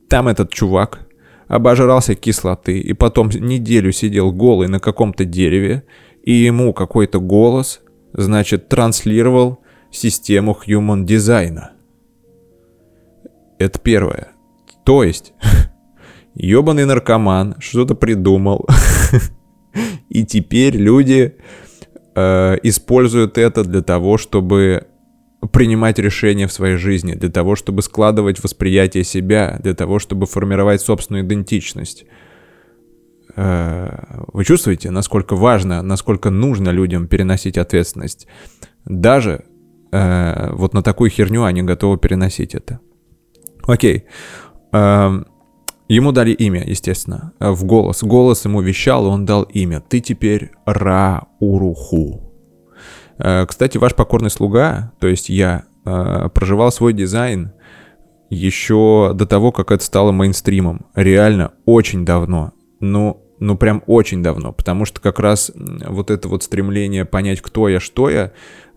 [SPEAKER 1] Там этот чувак обожрался кислоты и потом неделю сидел голый на каком-то дереве, и ему какой-то голос, значит, транслировал систему human дизайна. Это первое. То есть, ебаный наркоман что-то придумал, и теперь люди э, используют это для того, чтобы принимать решения в своей жизни, для того, чтобы складывать восприятие себя, для того, чтобы формировать собственную идентичность. Э, вы чувствуете, насколько важно, насколько нужно людям переносить ответственность? Даже э, вот на такую херню они готовы переносить это. Окей. Э, ему дали имя, естественно, в голос. Голос ему вещал, он дал имя. Ты теперь Ра-Уруху. Э, кстати, ваш покорный слуга, то есть я, э, проживал свой дизайн еще до того, как это стало мейнстримом. Реально, очень давно. Ну, ну прям очень давно, потому что как раз вот это вот стремление понять, кто я, что я,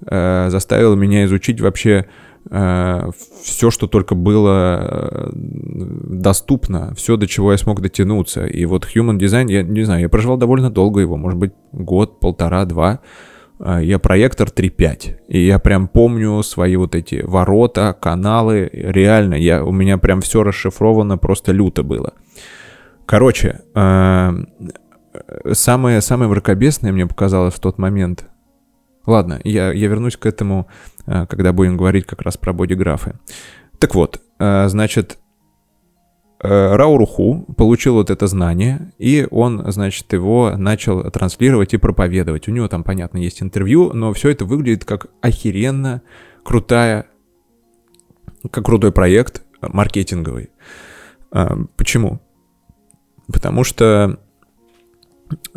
[SPEAKER 1] э, заставило меня изучить вообще все, что только было доступно, все, до чего я смог дотянуться. И вот Human Design, я не знаю, я проживал довольно долго его, может быть, год, полтора, два. Я проектор 3.5, и я прям помню свои вот эти ворота, каналы, реально, я, у меня прям все расшифровано, просто люто было. Короче, самое, самое мракобесное мне показалось в тот момент. Ладно, я, я вернусь к этому, э, когда будем говорить как раз про бодиграфы. Так вот, значит, Рауруху получил вот это знание, и он, значит, его начал транслировать и проповедовать. У него там, понятно, есть интервью, но все это выглядит как охеренно крутая, как крутой проект маркетинговый. Почему? Потому что,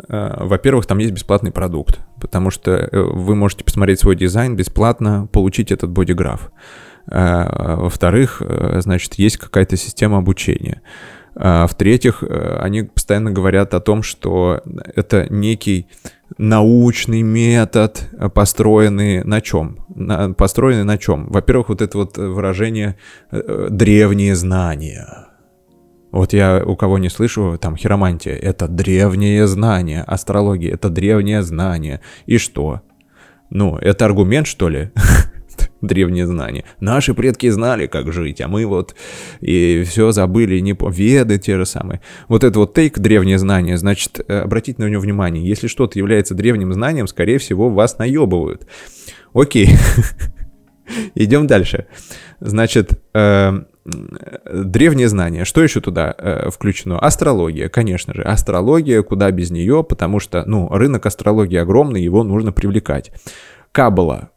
[SPEAKER 1] э, во-первых, там есть бесплатный продукт, потому что э, вы можете посмотреть свой дизайн бесплатно, получить этот бодиграф. Э, во-вторых, э, значит, есть какая-то система обучения. А, в-третьих, э, они постоянно говорят о том, что это некий научный метод, построенный на чем? На, построенный на чем? Во-первых, вот это вот выражение «древние знания». Вот я у кого не слышу, там, хиромантия — это древние знания, астрология — это древнее знание. И что? Ну, это аргумент, что ли? древние знания. Наши предки знали, как жить, а мы вот и все забыли, не по веды те же самые. Вот это вот тейк древние знания, значит, э, обратите на него внимание. Если что-то является древним знанием, скорее всего, вас наебывают. Окей. Идем дальше. Значит, э, древние знания. Что еще туда э, включено? Астрология, конечно же. Астрология, куда без нее, потому что, ну, рынок астрологии огромный, его нужно привлекать. Кабала.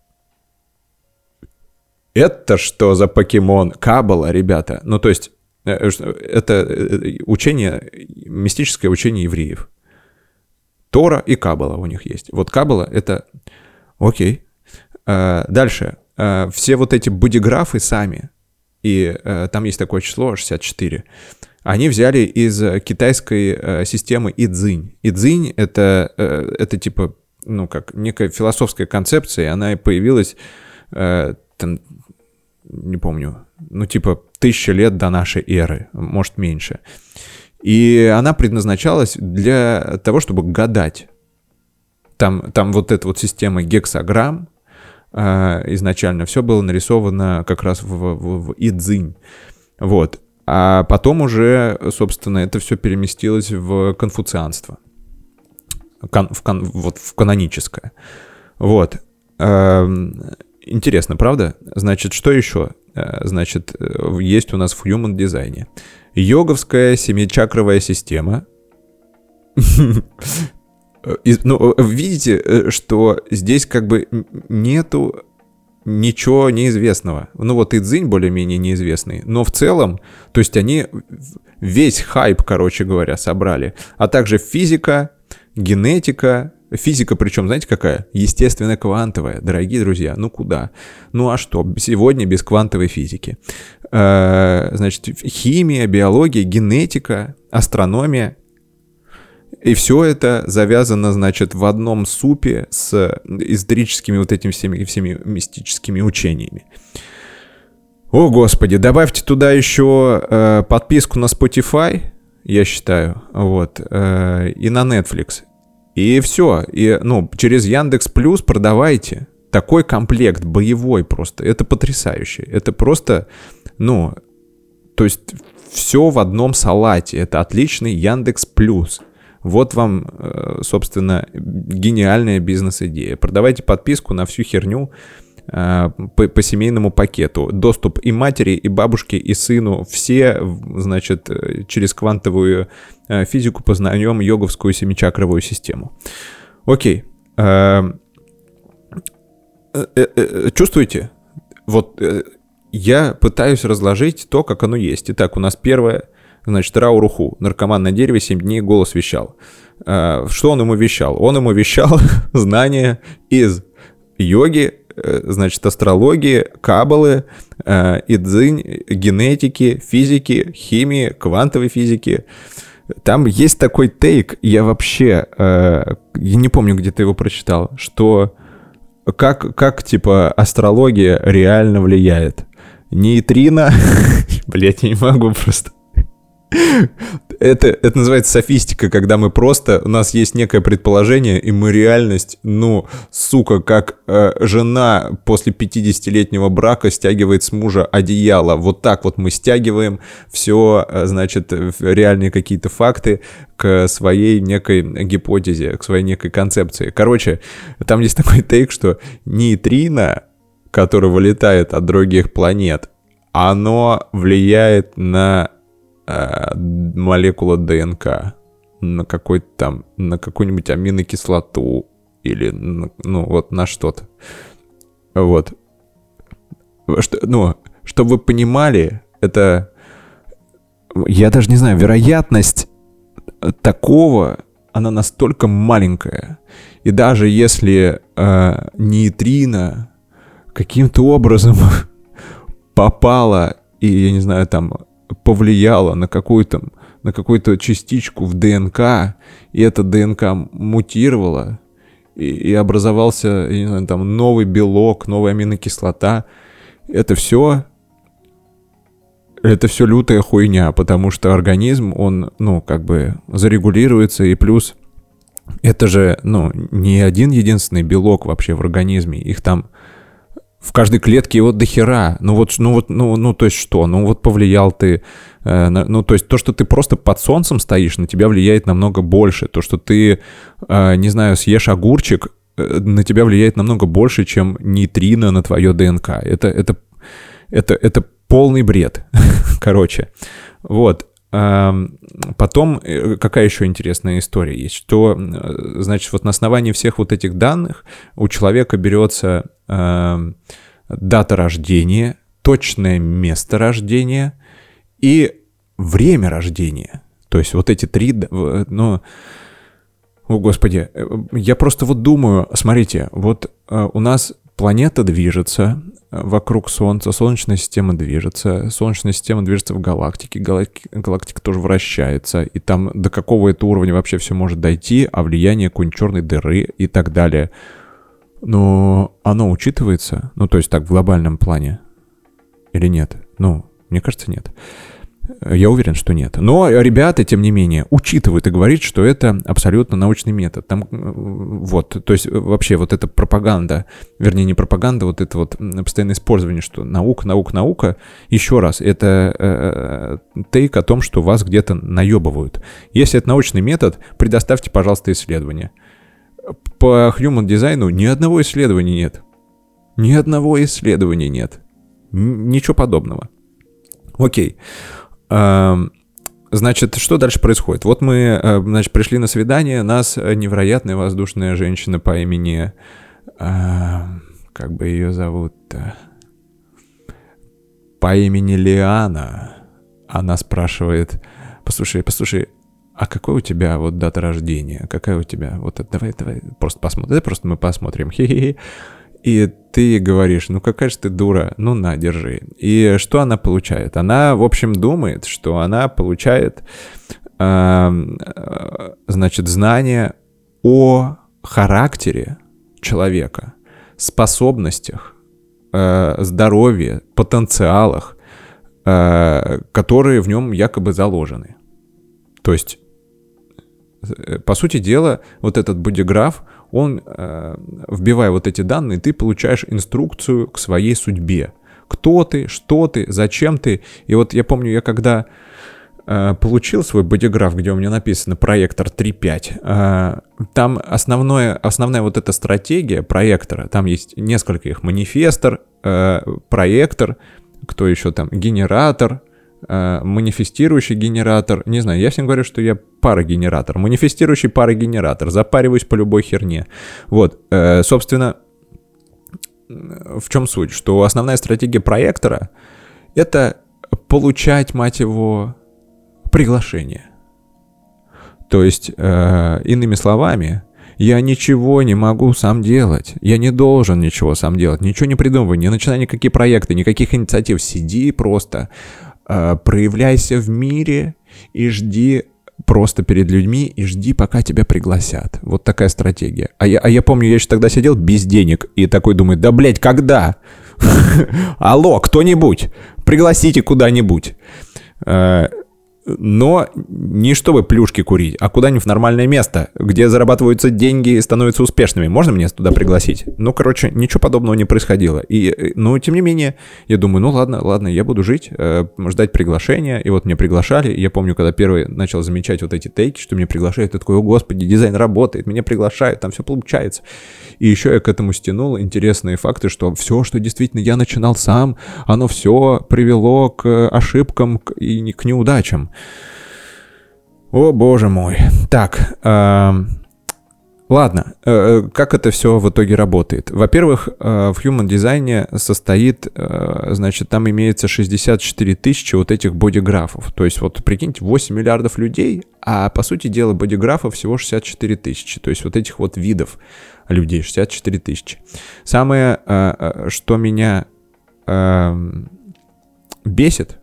[SPEAKER 1] Это что за покемон? Кабала, ребята. Ну, то есть, э, это э, учение, мистическое учение евреев. Тора и Кабала у них есть. Вот Кабала — это... Окей. Э, дальше. Все вот эти бодиграфы сами, и там есть такое число, 64, они взяли из китайской системы Идзинь. Идзинь — это, это типа, ну, как некая философская концепция, она появилась там, не помню, ну типа тысяча лет до нашей эры, может меньше. И она предназначалась для того, чтобы гадать. Там, там вот эта вот система гексограмм, э, изначально все было нарисовано как раз в, в, в Идзинь. Вот. А потом уже, собственно, это все переместилось в конфуцианство. Кан, в, кан, вот в каноническое. Вот. Эм, Интересно, правда? Значит, что еще? Э, значит, э, есть у нас в Human дизайне. Йоговская семичакровая система. Ну, видите, что здесь как бы нету ничего неизвестного. Ну вот и Цзинь более-менее неизвестный. Но в целом, то есть они весь хайп, короче говоря, собрали. А также физика, генетика, Физика причем, знаете, какая? Естественно, квантовая. Дорогие друзья, ну куда? Ну а что? Сегодня без квантовой физики. Э, значит, химия, биология, генетика, астрономия. И все это завязано, значит, в одном супе с эзотерическими вот этими всеми, всеми мистическими учениями. О, господи, добавьте туда еще э, подписку на Spotify, я считаю, вот, э, и на Netflix. И все. И, ну, через Яндекс Плюс продавайте. Такой комплект боевой просто. Это потрясающе. Это просто, ну, то есть все в одном салате. Это отличный Яндекс Плюс. Вот вам, э, собственно, гениальная бизнес-идея. Продавайте подписку на всю херню, по, по семейному пакету. Доступ и матери, и бабушке, и сыну. Все, значит, э, через квантовую э, физику познаем йоговскую семичакровую систему. Окей. Чувствуете? Вот я пытаюсь разложить то, как оно есть. Итак, у нас первое, значит, Рауруху, наркоман на дереве, 7 дней голос вещал. Что он ему вещал? Он ему вещал знания из йоги, Э, значит, астрологии, кабалы, э, идзинь, генетики, физики, химии, квантовой физики. Там есть такой тейк, я вообще, э, я не помню, где ты его прочитал, что как, как типа, астрология реально влияет. Нейтрино, блять, я не могу просто это, это называется софистика, когда мы просто, у нас есть некое предположение, и мы реальность, ну, сука, как э, жена после 50-летнего брака стягивает с мужа одеяло. Вот так вот мы стягиваем все, э, значит, реальные какие-то факты к своей некой гипотезе, к своей некой концепции. Короче, там есть такой тейк, что нейтрино, который вылетает от других планет, оно влияет на э, молекула ДНК на какой-то там, на какую-нибудь аминокислоту или, ну, вот на что-то. Вот. Что, ну, чтобы вы понимали, это, я даже не знаю, вероятность такого, она настолько маленькая. И даже если э, нейтрино каким-то образом попала и, я не знаю, там повлияла на какую-то на какую-то частичку в ДНК, и эта ДНК мутировала, и, и образовался, я не знаю, там новый белок, новая аминокислота, это все это все лютая хуйня, потому что организм, он, ну, как бы зарегулируется, и плюс это же, ну, не один единственный белок вообще в организме, их там в каждой клетке его дохера. Ну вот, ну вот, ну, ну то есть что? Ну вот повлиял ты, э, на, ну то есть то, что ты просто под солнцем стоишь, на тебя влияет намного больше. То, что ты, э, не знаю, съешь огурчик, э, на тебя влияет намного больше, чем нейтрино на твое ДНК. Это, это, это, это полный бред. Короче, вот. Потом, э, какая еще интересная история есть, что, э, значит, вот на основании всех вот этих данных у человека берется э, дата рождения, точное место рождения и время рождения. То есть вот эти три, ну, о господи, я просто вот думаю, смотрите, вот у нас планета движется, вокруг Солнца, Солнечная система движется, Солнечная система движется в галактике, галактика, галактика тоже вращается, и там до какого это уровня вообще все может дойти, а влияние какой-нибудь черной дыры и так далее. Но оно учитывается, ну то есть так в глобальном плане, или нет? Ну, мне кажется, нет. Я уверен, что нет. Но ребята, тем не менее, учитывают и говорят, что это абсолютно научный метод. Там вот, то есть вообще вот эта пропаганда, вернее не пропаганда, вот это вот постоянное использование, что наука, наука, наука, еще раз, это э, э тейк о том, что вас где-то наебывают. Если это научный метод, предоставьте, пожалуйста, исследование. По human дизайну ни одного исследования нет. Ни одного исследования нет. Ничего подобного. Окей. Значит, что дальше происходит? Вот мы, э, значит, пришли на свидание, нас невероятная воздушная женщина по имени... Как бы ее зовут-то? По имени Лиана. Она спрашивает, послушай, послушай, а какой у тебя вот дата рождения? Какая у тебя? Вот давай, давай, просто посмотрим. Давай просто мы посмотрим. Хе-хе-хе. И ты говоришь, ну какая же ты дура, ну на, держи. И что она получает? Она, в общем, думает, что она получает, э, значит, знание о характере человека, способностях, э, здоровье, потенциалах, э, которые в нем якобы заложены. То есть, по сути дела, вот этот бодиграф — он, э, вбивая вот эти данные, ты получаешь инструкцию к своей судьбе. Кто ты, что ты, зачем ты. И вот я помню, я когда э, получил свой бодиграф, где у меня написано проектор 3.5, э, там основное, основная вот эта стратегия проектора, там есть несколько их, манифестор, э, проектор, кто еще там, генератор, э, манифестирующий генератор. Не знаю, я всем говорю, что я парогенератор. Манифестирующий парогенератор. Запариваюсь по любой херне. Вот, э, собственно, в чем суть? Что основная стратегия проектора — это получать, мать его, приглашение. То есть, э, иными словами, я ничего не могу сам делать. Я не должен ничего сам делать. Ничего не придумывай, не начинай никакие проекты, никаких инициатив. Сиди просто, проявляйся в мире и жди просто перед людьми и жди, пока тебя пригласят. Вот такая стратегия. А я, а я помню, я еще тогда сидел без денег и такой думаю, да, блядь, когда? Алло, кто-нибудь, пригласите куда-нибудь. Но не чтобы плюшки курить, а куда-нибудь в нормальное место, где зарабатываются деньги и становятся успешными. Можно мне туда пригласить? Ну, короче, ничего подобного не происходило. И, э, но, тем не менее, я думаю, ну ладно, ладно, я буду жить, э, ждать приглашения. И вот меня приглашали. Я помню, когда первый начал замечать вот эти тейки, что меня приглашают, я такой, о господи, дизайн работает, меня приглашают, там все получается. И еще я к этому стянул интересные факты, что все, что действительно я начинал сам, оно все привело к ошибкам и к неудачам. О, боже мой. Так, э, Ладно, э, э, как это все в итоге работает? Во-первых, э, в Human Design состоит, значит, там имеется 64 тысячи вот этих бодиграфов. То есть вот прикиньте, 8 миллиардов людей, а по сути дела бодиграфов всего 64 тысячи. То есть вот этих вот видов людей 64 тысячи. Самое, что меня эм, бесит,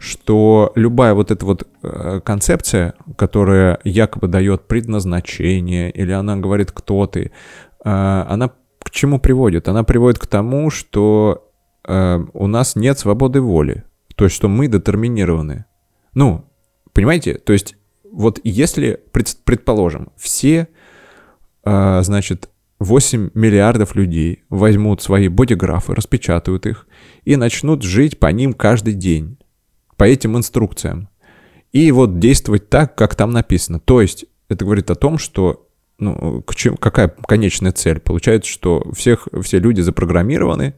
[SPEAKER 1] что любая вот эта вот э, концепция, которая якобы дает предназначение, или она говорит, кто ты, э, она к чему приводит? Она приводит к тому, что э, у нас нет свободы воли, то есть что мы детерминированы. Ну, понимаете? То есть вот если, пред, предположим, все, значит, 8 миллиардов людей возьмут свои бодиграфы, распечатают их и начнут жить по ним каждый день по этим инструкциям. И вот действовать так, как там написано. То есть это говорит о том, что ну, к чем, какая конечная цель? Получается, что всех, все люди запрограммированы,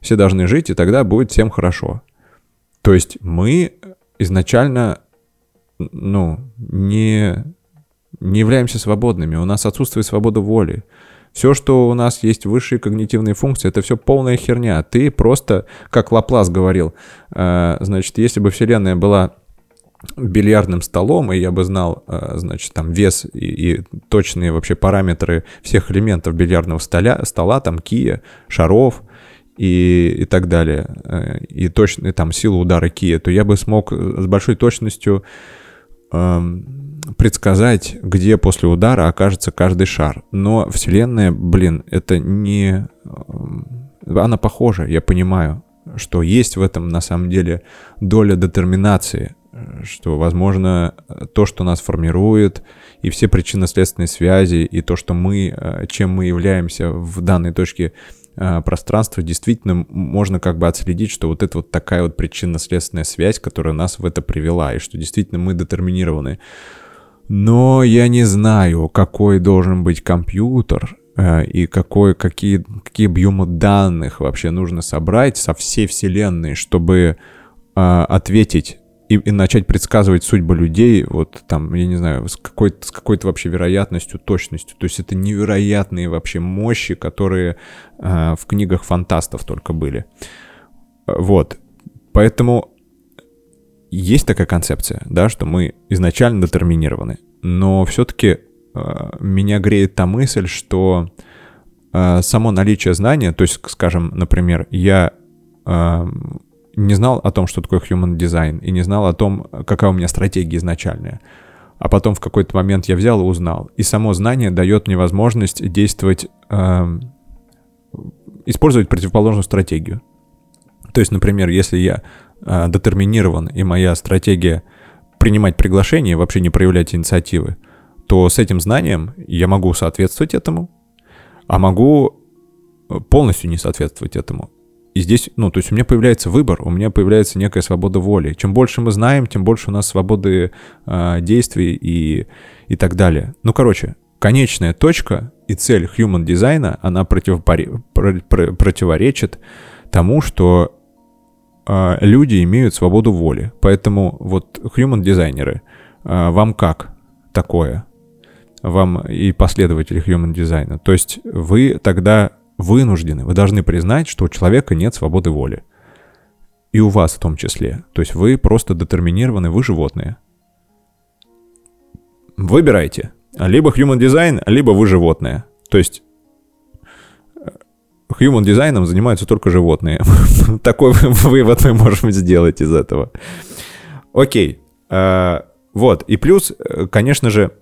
[SPEAKER 1] все должны жить, и тогда будет всем хорошо. То есть мы изначально ну, не, не являемся свободными, у нас отсутствует свобода воли. Все, что у нас есть высшие когнитивные функции, это все полная херня. Ты просто, как Лаплас говорил, э, значит, если бы Вселенная была бильярдным столом, и я бы знал, э, значит, там вес и, и точные вообще параметры всех элементов бильярдного стола, стола там кия, шаров и, и так далее, э, и точно там силу удара кия, то я бы смог с большой точностью эм, предсказать, где после удара окажется каждый шар. Но Вселенная, блин, это не... Э, она похожа, я понимаю, что есть в этом на самом деле доля детерминации, что, возможно, то, что нас формирует, и все причинно-следственные связи, и то, что мы, э, чем мы являемся в данной точке э, пространства, действительно можно как бы отследить, что вот это вот такая вот причинно-следственная связь, которая нас в это привела, и что действительно мы детерминированы. Но я не знаю, какой должен быть компьютер э, и какой, какие, какие объемы данных вообще нужно собрать со всей Вселенной, чтобы э, ответить и, и начать предсказывать судьбы людей, вот там, я не знаю, с, какой с какой-то вообще вероятностью, точностью. То есть это невероятные вообще мощи, которые э, в книгах фантастов только были. Вот. Поэтому есть такая концепция, да, что мы изначально детерминированы, но все-таки э, меня греет та мысль, что э, само наличие знания, то есть, скажем, например, я э, не знал о том, что такое human design, и не знал о том, какая у меня стратегия изначальная. А потом в какой-то момент я взял и узнал. И само знание дает мне возможность действовать, э, использовать противоположную стратегию. То есть, например, если я э, детерминирован, и моя стратегия принимать приглашение, вообще не проявлять инициативы, то с этим знанием я могу соответствовать этому, а могу э, полностью не соответствовать этому. И здесь, ну, то есть у меня появляется выбор, у меня появляется некая свобода воли. Чем больше мы знаем, тем больше у нас свободы э, действий и, и так далее. Ну, короче, конечная точка и цель human дизайна, она противопори... противоречит тому, что а, люди имеют свободу воли. Поэтому вот human дизайнеры, а, вам как такое? Вам и последователи human дизайна. То есть вы тогда вынуждены, вы должны признать, что у человека нет свободы воли. И у вас в том числе. То есть вы просто детерминированы, вы животные. Выбирайте. Либо human design, либо вы животное. То есть human дизайном занимаются только животные. Такой вывод мы можем сделать из этого. Окей. А, вот. И плюс, э, конечно же,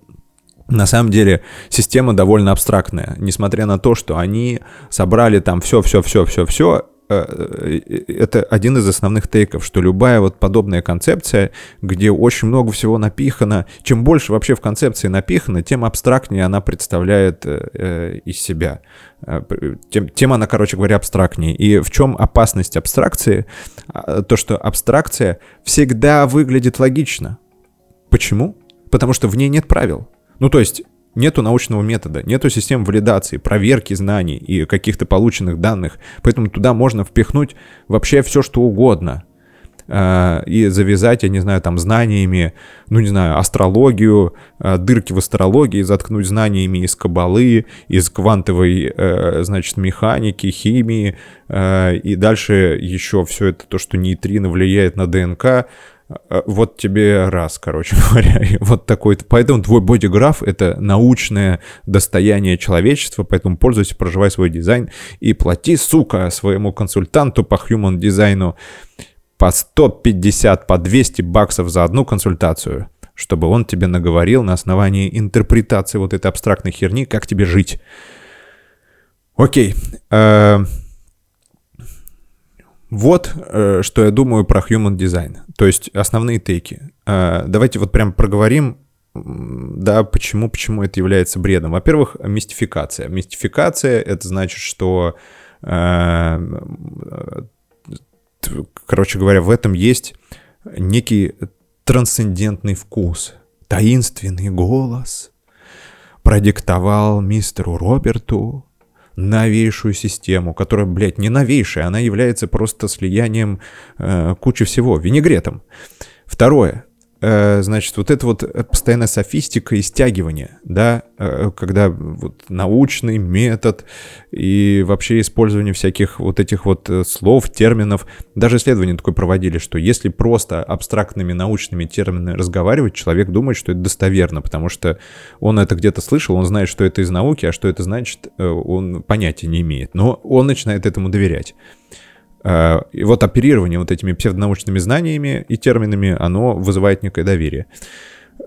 [SPEAKER 1] на самом деле система довольно абстрактная, несмотря на то, что они собрали там все, все, все, все, все, Э, это один из основных тейков, что любая вот подобная концепция, где очень много всего напихано, чем больше вообще в концепции напихано, тем абстрактнее она представляет э, э из себя. Э, тем, тем она, короче говоря, абстрактнее. И в чем опасность абстракции? А, то, что абстракция всегда выглядит логично. Почему? Потому что в ней нет правил. Ну, то есть Нету научного метода, нету систем валидации, проверки знаний и каких-то полученных данных. Поэтому туда можно впихнуть вообще все, что угодно. э, и завязать, я не знаю, там знаниями, ну не знаю, астрологию, э, дырки в астрологии, заткнуть знаниями из кабалы, из квантовой, э, значит, механики, химии, э, и дальше еще все это то, что нейтрино влияет на ДНК, вот тебе раз, короче говоря, вот такой. Поэтому твой бодиграф — это научное достояние человечества, поэтому пользуйся, проживай свой дизайн и плати, сука, своему консультанту по human дизайну по 150, по 200 баксов за одну консультацию, чтобы он тебе наговорил на основании интерпретации вот этой абстрактной херни, как тебе жить. Окей. Э, вот э, что я думаю про human design. То есть основные тейки. Э, давайте вот прям проговорим, да, почему, почему это является бредом. Во-первых, мистификация. Мистификация — это значит, что, э, короче говоря, в этом есть некий трансцендентный вкус. Таинственный голос продиктовал мистеру Роберту новейшую систему, которая, блядь, не новейшая, она является просто слиянием э, кучи всего, винегретом. Второе. Э, значит, вот это вот постоянная софистика и стягивание, да, э, когда вот научный метод и вообще использование всяких вот этих вот э, слов, терминов. Даже исследования такое проводили, что если просто абстрактными научными терминами разговаривать, человек думает, что это достоверно, потому что он это где-то слышал, он знает, что это из науки, а что это значит, он понятия не имеет. Но он начинает этому доверять. Э, и вот оперирование вот этими псевдонаучными знаниями и терминами, оно вызывает некое доверие.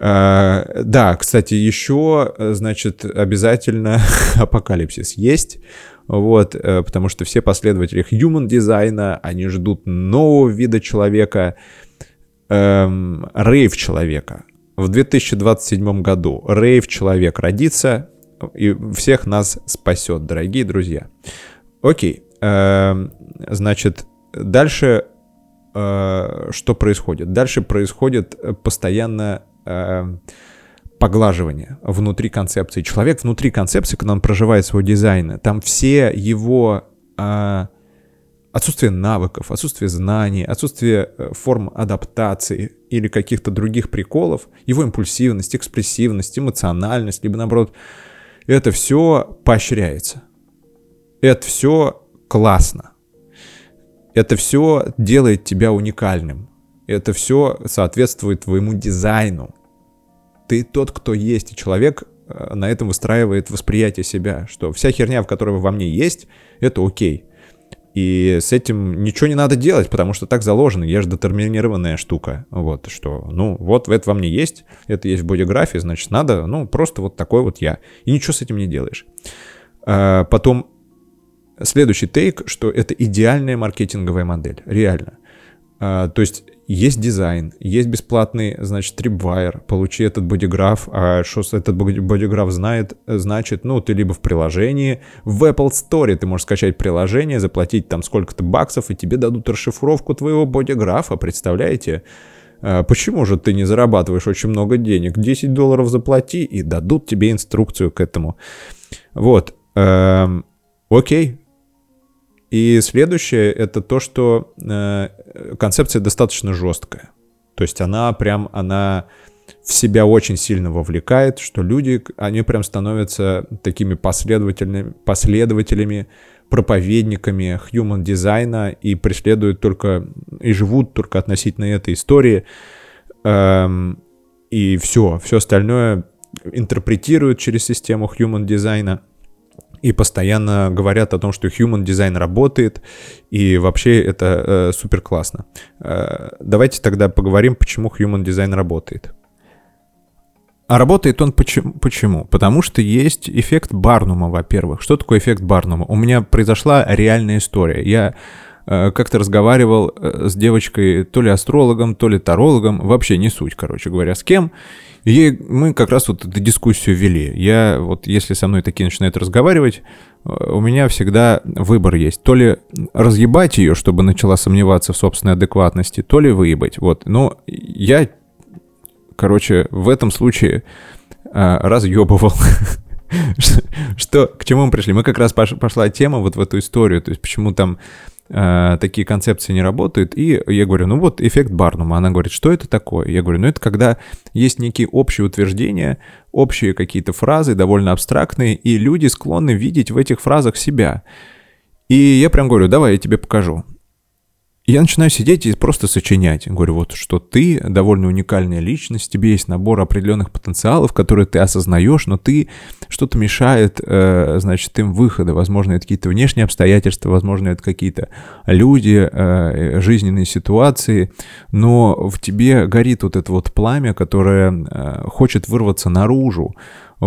[SPEAKER 1] Uh, да, кстати, еще, значит, обязательно апокалипсис есть, вот, потому что все последователи human дизайна, они ждут нового вида человека, um, рейв человека. В 2027 году рейв человек родится и всех нас спасет, дорогие друзья. Окей, Эм, значит, дальше э, что происходит? Дальше происходит э, постоянно эм, поглаживание внутри концепции. Человек внутри концепции, когда он проживает свой дизайн, там все его э, отсутствие навыков, отсутствие знаний, отсутствие форм адаптации или каких-то других приколов, его импульсивность, экспрессивность, эмоциональность, либо наоборот, это все поощряется. Это все классно. Это все делает тебя уникальным. Это все соответствует твоему дизайну. Ты тот, кто есть, и человек э, на этом выстраивает восприятие себя, что вся херня, в которой во мне есть, это окей. И с этим ничего не надо делать, потому что так заложено. Я же детерминированная штука. Вот, что, ну, вот это во мне есть, это есть в бодиграфии, значит, надо, ну, просто вот такой вот я. И ничего с этим не делаешь. А, потом Следующий тейк, что это идеальная маркетинговая модель, реально. А, то есть есть дизайн, есть бесплатный, значит, Tripwire, получи этот бодиграф, а что этот бодиграф знает, значит, ну, ты либо в приложении, в Apple Store ты можешь скачать приложение, заплатить там сколько-то баксов, и тебе дадут расшифровку твоего бодиграфа, представляете? А, почему же ты не зарабатываешь очень много денег? 10 долларов заплати, и дадут тебе инструкцию к этому. Вот. Эм, окей, и следующее это то, что э, концепция достаточно жесткая. То есть она прям, она в себя очень сильно вовлекает, что люди, они прям становятся такими последовательными, последователями, проповедниками human дизайна и преследуют только, и живут только относительно этой истории. Эм, и все, все остальное интерпретируют через систему human дизайна и постоянно говорят о том, что human дизайн работает, и вообще это э, супер классно. Э, давайте тогда поговорим, почему human дизайн работает. А работает он почему? почему? Потому что есть эффект Барнума, во-первых. Что такое эффект Барнума? У меня произошла реальная история. Я э, как-то разговаривал э, с девочкой, то ли астрологом, то ли тарологом, вообще не суть, короче говоря, с кем. И мы как раз вот эту дискуссию вели. Я вот, если со мной такие начинают разговаривать, э, у меня всегда выбор есть. То ли разъебать ее, чтобы начала сомневаться в собственной адекватности, то ли выебать. Вот. Но я, короче, в этом случае э, разъебывал. Что, к чему мы пришли? Мы как раз пошла тема вот в эту историю, то есть почему там э, такие концепции не работают. И я говорю, ну вот эффект Барнума. Она говорит, что это такое? Я говорю, ну это когда есть некие общие утверждения, общие какие-то фразы, довольно абстрактные, и люди склонны видеть в этих фразах себя. И я прям говорю, давай я тебе покажу я начинаю сидеть и просто сочинять. Говорю, вот что ты довольно уникальная личность, тебе есть набор определенных потенциалов, которые ты осознаешь, но ты что-то мешает, э, значит, им выхода. Возможно, это какие-то внешние обстоятельства, возможно, это какие-то люди, э, жизненные ситуации, но в тебе горит вот это вот пламя, которое э, хочет вырваться наружу.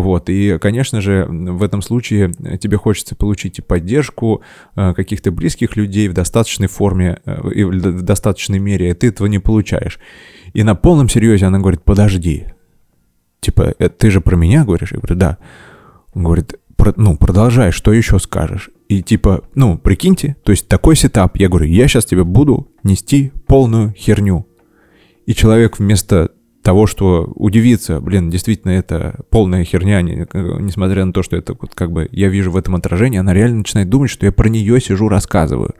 [SPEAKER 1] Вот, и, конечно же, в этом случае тебе хочется получить и поддержку э, каких-то близких людей в достаточной форме э, и в достаточной мере, и ты этого не получаешь. И на полном серьезе она говорит, подожди, типа, «Э, ты же про меня говоришь? Я говорю, да. Он говорит, ну, продолжай, что еще скажешь? И типа, ну, прикиньте, то есть такой сетап. Я говорю, я сейчас тебе буду нести полную херню. И человек вместо того, что удивиться, блин, действительно, это полная херня, не, несмотря на то, что это вот как бы я вижу в этом отражении, она реально начинает думать, что я про нее сижу, рассказываю.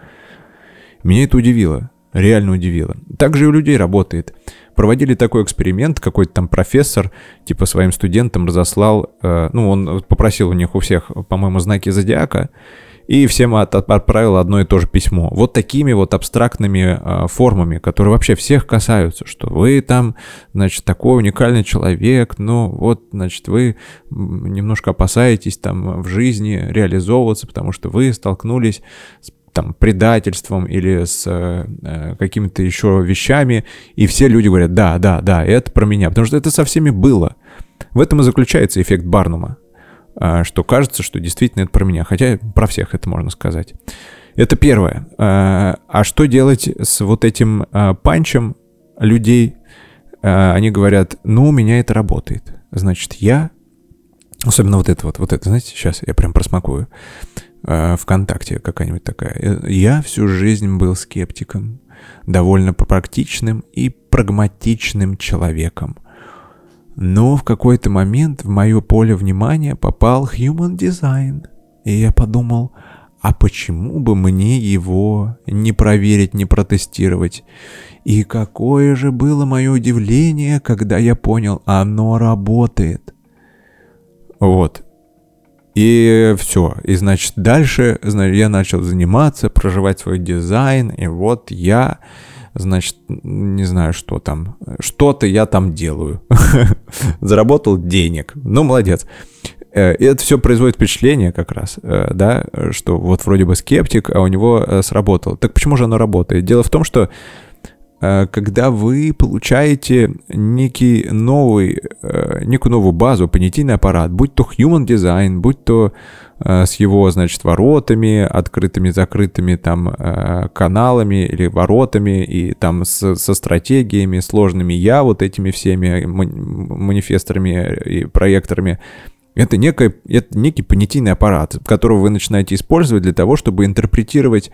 [SPEAKER 1] Меня это удивило, реально удивило. Так же и у людей работает. Проводили такой эксперимент, какой-то там профессор, типа своим студентам разослал, э, ну, он попросил у них у всех, по-моему, знаки зодиака, и всем от, от, отправил одно и то же письмо. Вот такими вот абстрактными э, формами, которые вообще всех касаются, что вы там, значит, такой уникальный человек, ну вот, значит, вы немножко опасаетесь там в жизни реализовываться, потому что вы столкнулись с там предательством или с э, какими-то еще вещами, и все люди говорят, да, да, да, это про меня, потому что это со всеми было. В этом и заключается эффект Барнума. А, что кажется, что действительно это про меня, хотя про всех это можно сказать. Это первое. А, а что делать с вот этим а, панчем людей? Они говорят, ну, у меня это работает. Значит, я... Особенно вот это вот, вот это, знаете, сейчас я прям просмакую. ВКонтакте какая-нибудь такая. Я всю жизнь был скептиком, довольно практичным и прагматичным человеком. Но в какой-то момент в мое поле внимания попал Human Design. И я подумал, а почему бы мне его не проверить, не протестировать? И какое же было мое удивление, когда я понял, оно работает. Вот. И все. И значит, дальше я начал заниматься, проживать свой дизайн. И вот я значит, не знаю, что там, что-то я там делаю. Заработал денег. Ну, молодец. Э, и это все производит впечатление как раз, э, да, что вот вроде бы скептик, а у него э, сработало. Так почему же оно работает? Дело в том, что когда вы получаете некий новый, некую новую базу, понятийный аппарат, будь то human design, будь то с его, значит, воротами, открытыми, закрытыми там э, каналами или воротами, и там с, со стратегиями сложными я, вот этими всеми манифесторами и проекторами. Это, некое, это некий понятийный аппарат, которого вы начинаете использовать для того, чтобы интерпретировать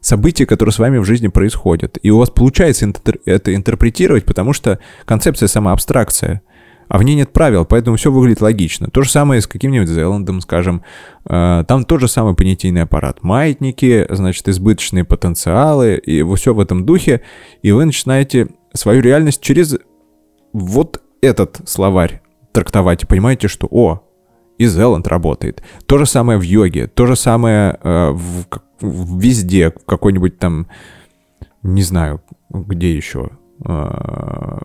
[SPEAKER 1] события, которые с вами в жизни происходят. И у вас получается это интерпретировать, потому что концепция сама абстракция — а в ней нет правил, поэтому все выглядит логично. То же самое с каким-нибудь Зеландом, скажем. Э, там тот же самый понятийный аппарат. Маятники, значит, избыточные потенциалы, и все в этом духе. И вы начинаете свою реальность через вот этот словарь трактовать и понимаете, что, о, и Зеланд работает. То же самое в йоге, то же самое э, в, в, везде, в какой-нибудь там, не знаю, где еще, э,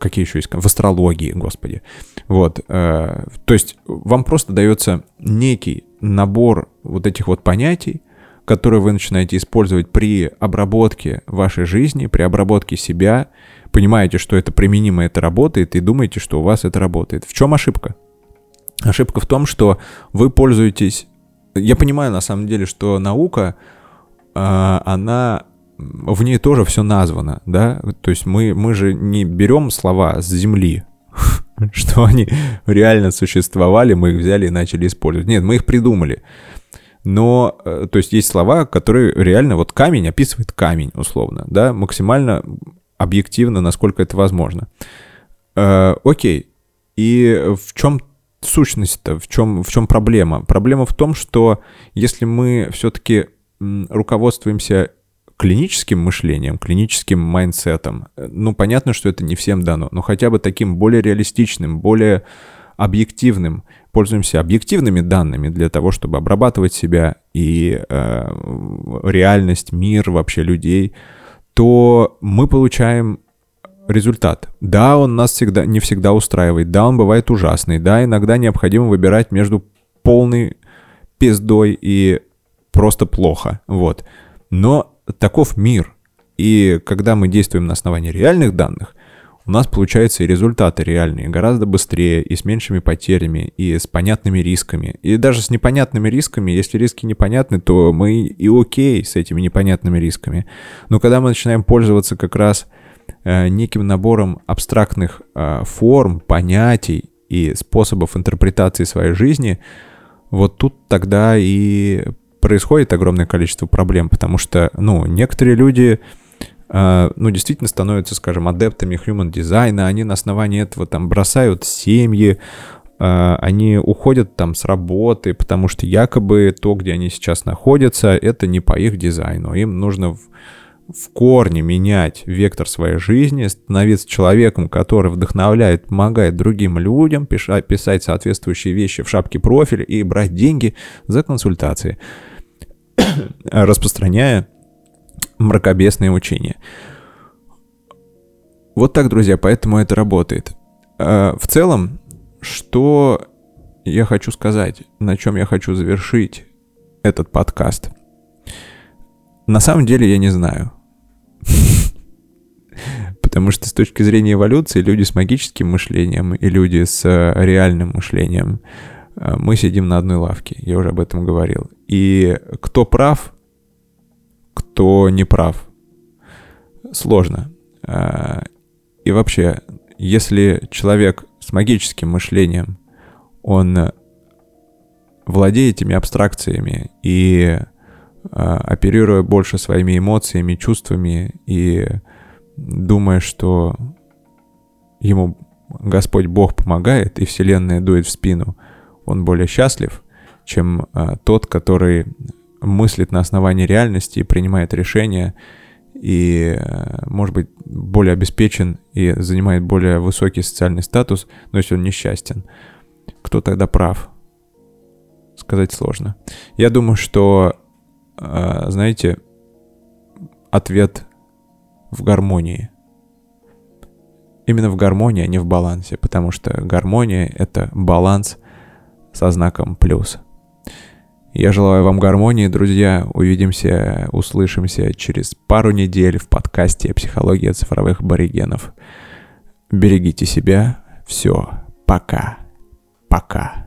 [SPEAKER 1] какие еще есть, в астрологии, господи. Вот, э, то есть вам просто дается некий набор вот этих вот понятий, которые вы начинаете использовать при обработке вашей жизни, при обработке себя, понимаете, что это применимо, это работает, и думаете, что у вас это работает. В чем ошибка? Ошибка в том, что вы пользуетесь... Я понимаю, на самом деле, что наука, э, она в ней тоже все названо, да, то есть мы, мы же не берем слова с земли, что они реально существовали, мы их взяли и начали использовать. Нет, мы их придумали. Но, э, то есть есть слова, которые реально, вот камень описывает камень, условно, да, максимально объективно, насколько это возможно. Э, окей, и в чем сущность-то, в чем, в чем проблема? Проблема в том, что если мы все-таки руководствуемся клиническим мышлением, клиническим mindset ом, ну, понятно, что это не всем дано, но хотя бы таким более реалистичным, более объективным, пользуемся объективными данными для того, чтобы обрабатывать себя и э, реальность, мир вообще людей, то мы получаем результат. Да, он нас всегда, не всегда устраивает, да, он бывает ужасный, да, иногда необходимо выбирать между полной пиздой и просто плохо, вот. Но таков мир. И когда мы действуем на основании реальных данных, у нас получаются и результаты реальные, гораздо быстрее, и с меньшими потерями, и с понятными рисками. И даже с непонятными рисками, если риски непонятны, то мы и окей с этими непонятными рисками. Но когда мы начинаем пользоваться как раз э, неким набором абстрактных э, форм, понятий и способов интерпретации своей жизни, вот тут тогда и происходит огромное количество проблем, потому что, ну, некоторые люди, э, ну, действительно становятся, скажем, адептами human дизайна, они на основании этого там бросают семьи, э, они уходят там с работы, потому что якобы то, где они сейчас находятся, это не по их дизайну, им нужно в, в корне менять вектор своей жизни, становиться человеком, который вдохновляет, помогает другим людям, писать, соответствующие вещи в шапке профиля и брать деньги за консультации. распространяя мракобесные учения. Вот так, друзья, поэтому это работает. А, в целом, что я хочу сказать, на чем я хочу завершить этот подкаст. На самом деле я не знаю. Потому что с точки зрения эволюции люди с магическим мышлением и люди с э, реальным мышлением мы сидим на одной лавке, я уже об этом говорил. И кто прав, кто не прав, сложно. Э, и вообще, если человек с магическим мышлением, он владеет этими абстракциями и э, оперируя больше своими эмоциями, чувствами и думая, что ему Господь Бог помогает и Вселенная дует в спину – он более счастлив, чем а, тот, который мыслит на основании реальности и принимает решения, и, а, может быть, более обеспечен и занимает более высокий социальный статус, но если он несчастен. Кто тогда прав? Сказать сложно. Я думаю, что, а, знаете, ответ в гармонии. Именно в гармонии, а не в балансе, потому что гармония — это баланс — со знаком плюс. Я желаю вам гармонии, друзья. Увидимся, услышимся через пару недель в подкасте «Психология цифровых аборигенов». Берегите себя. Все. Пока. Пока.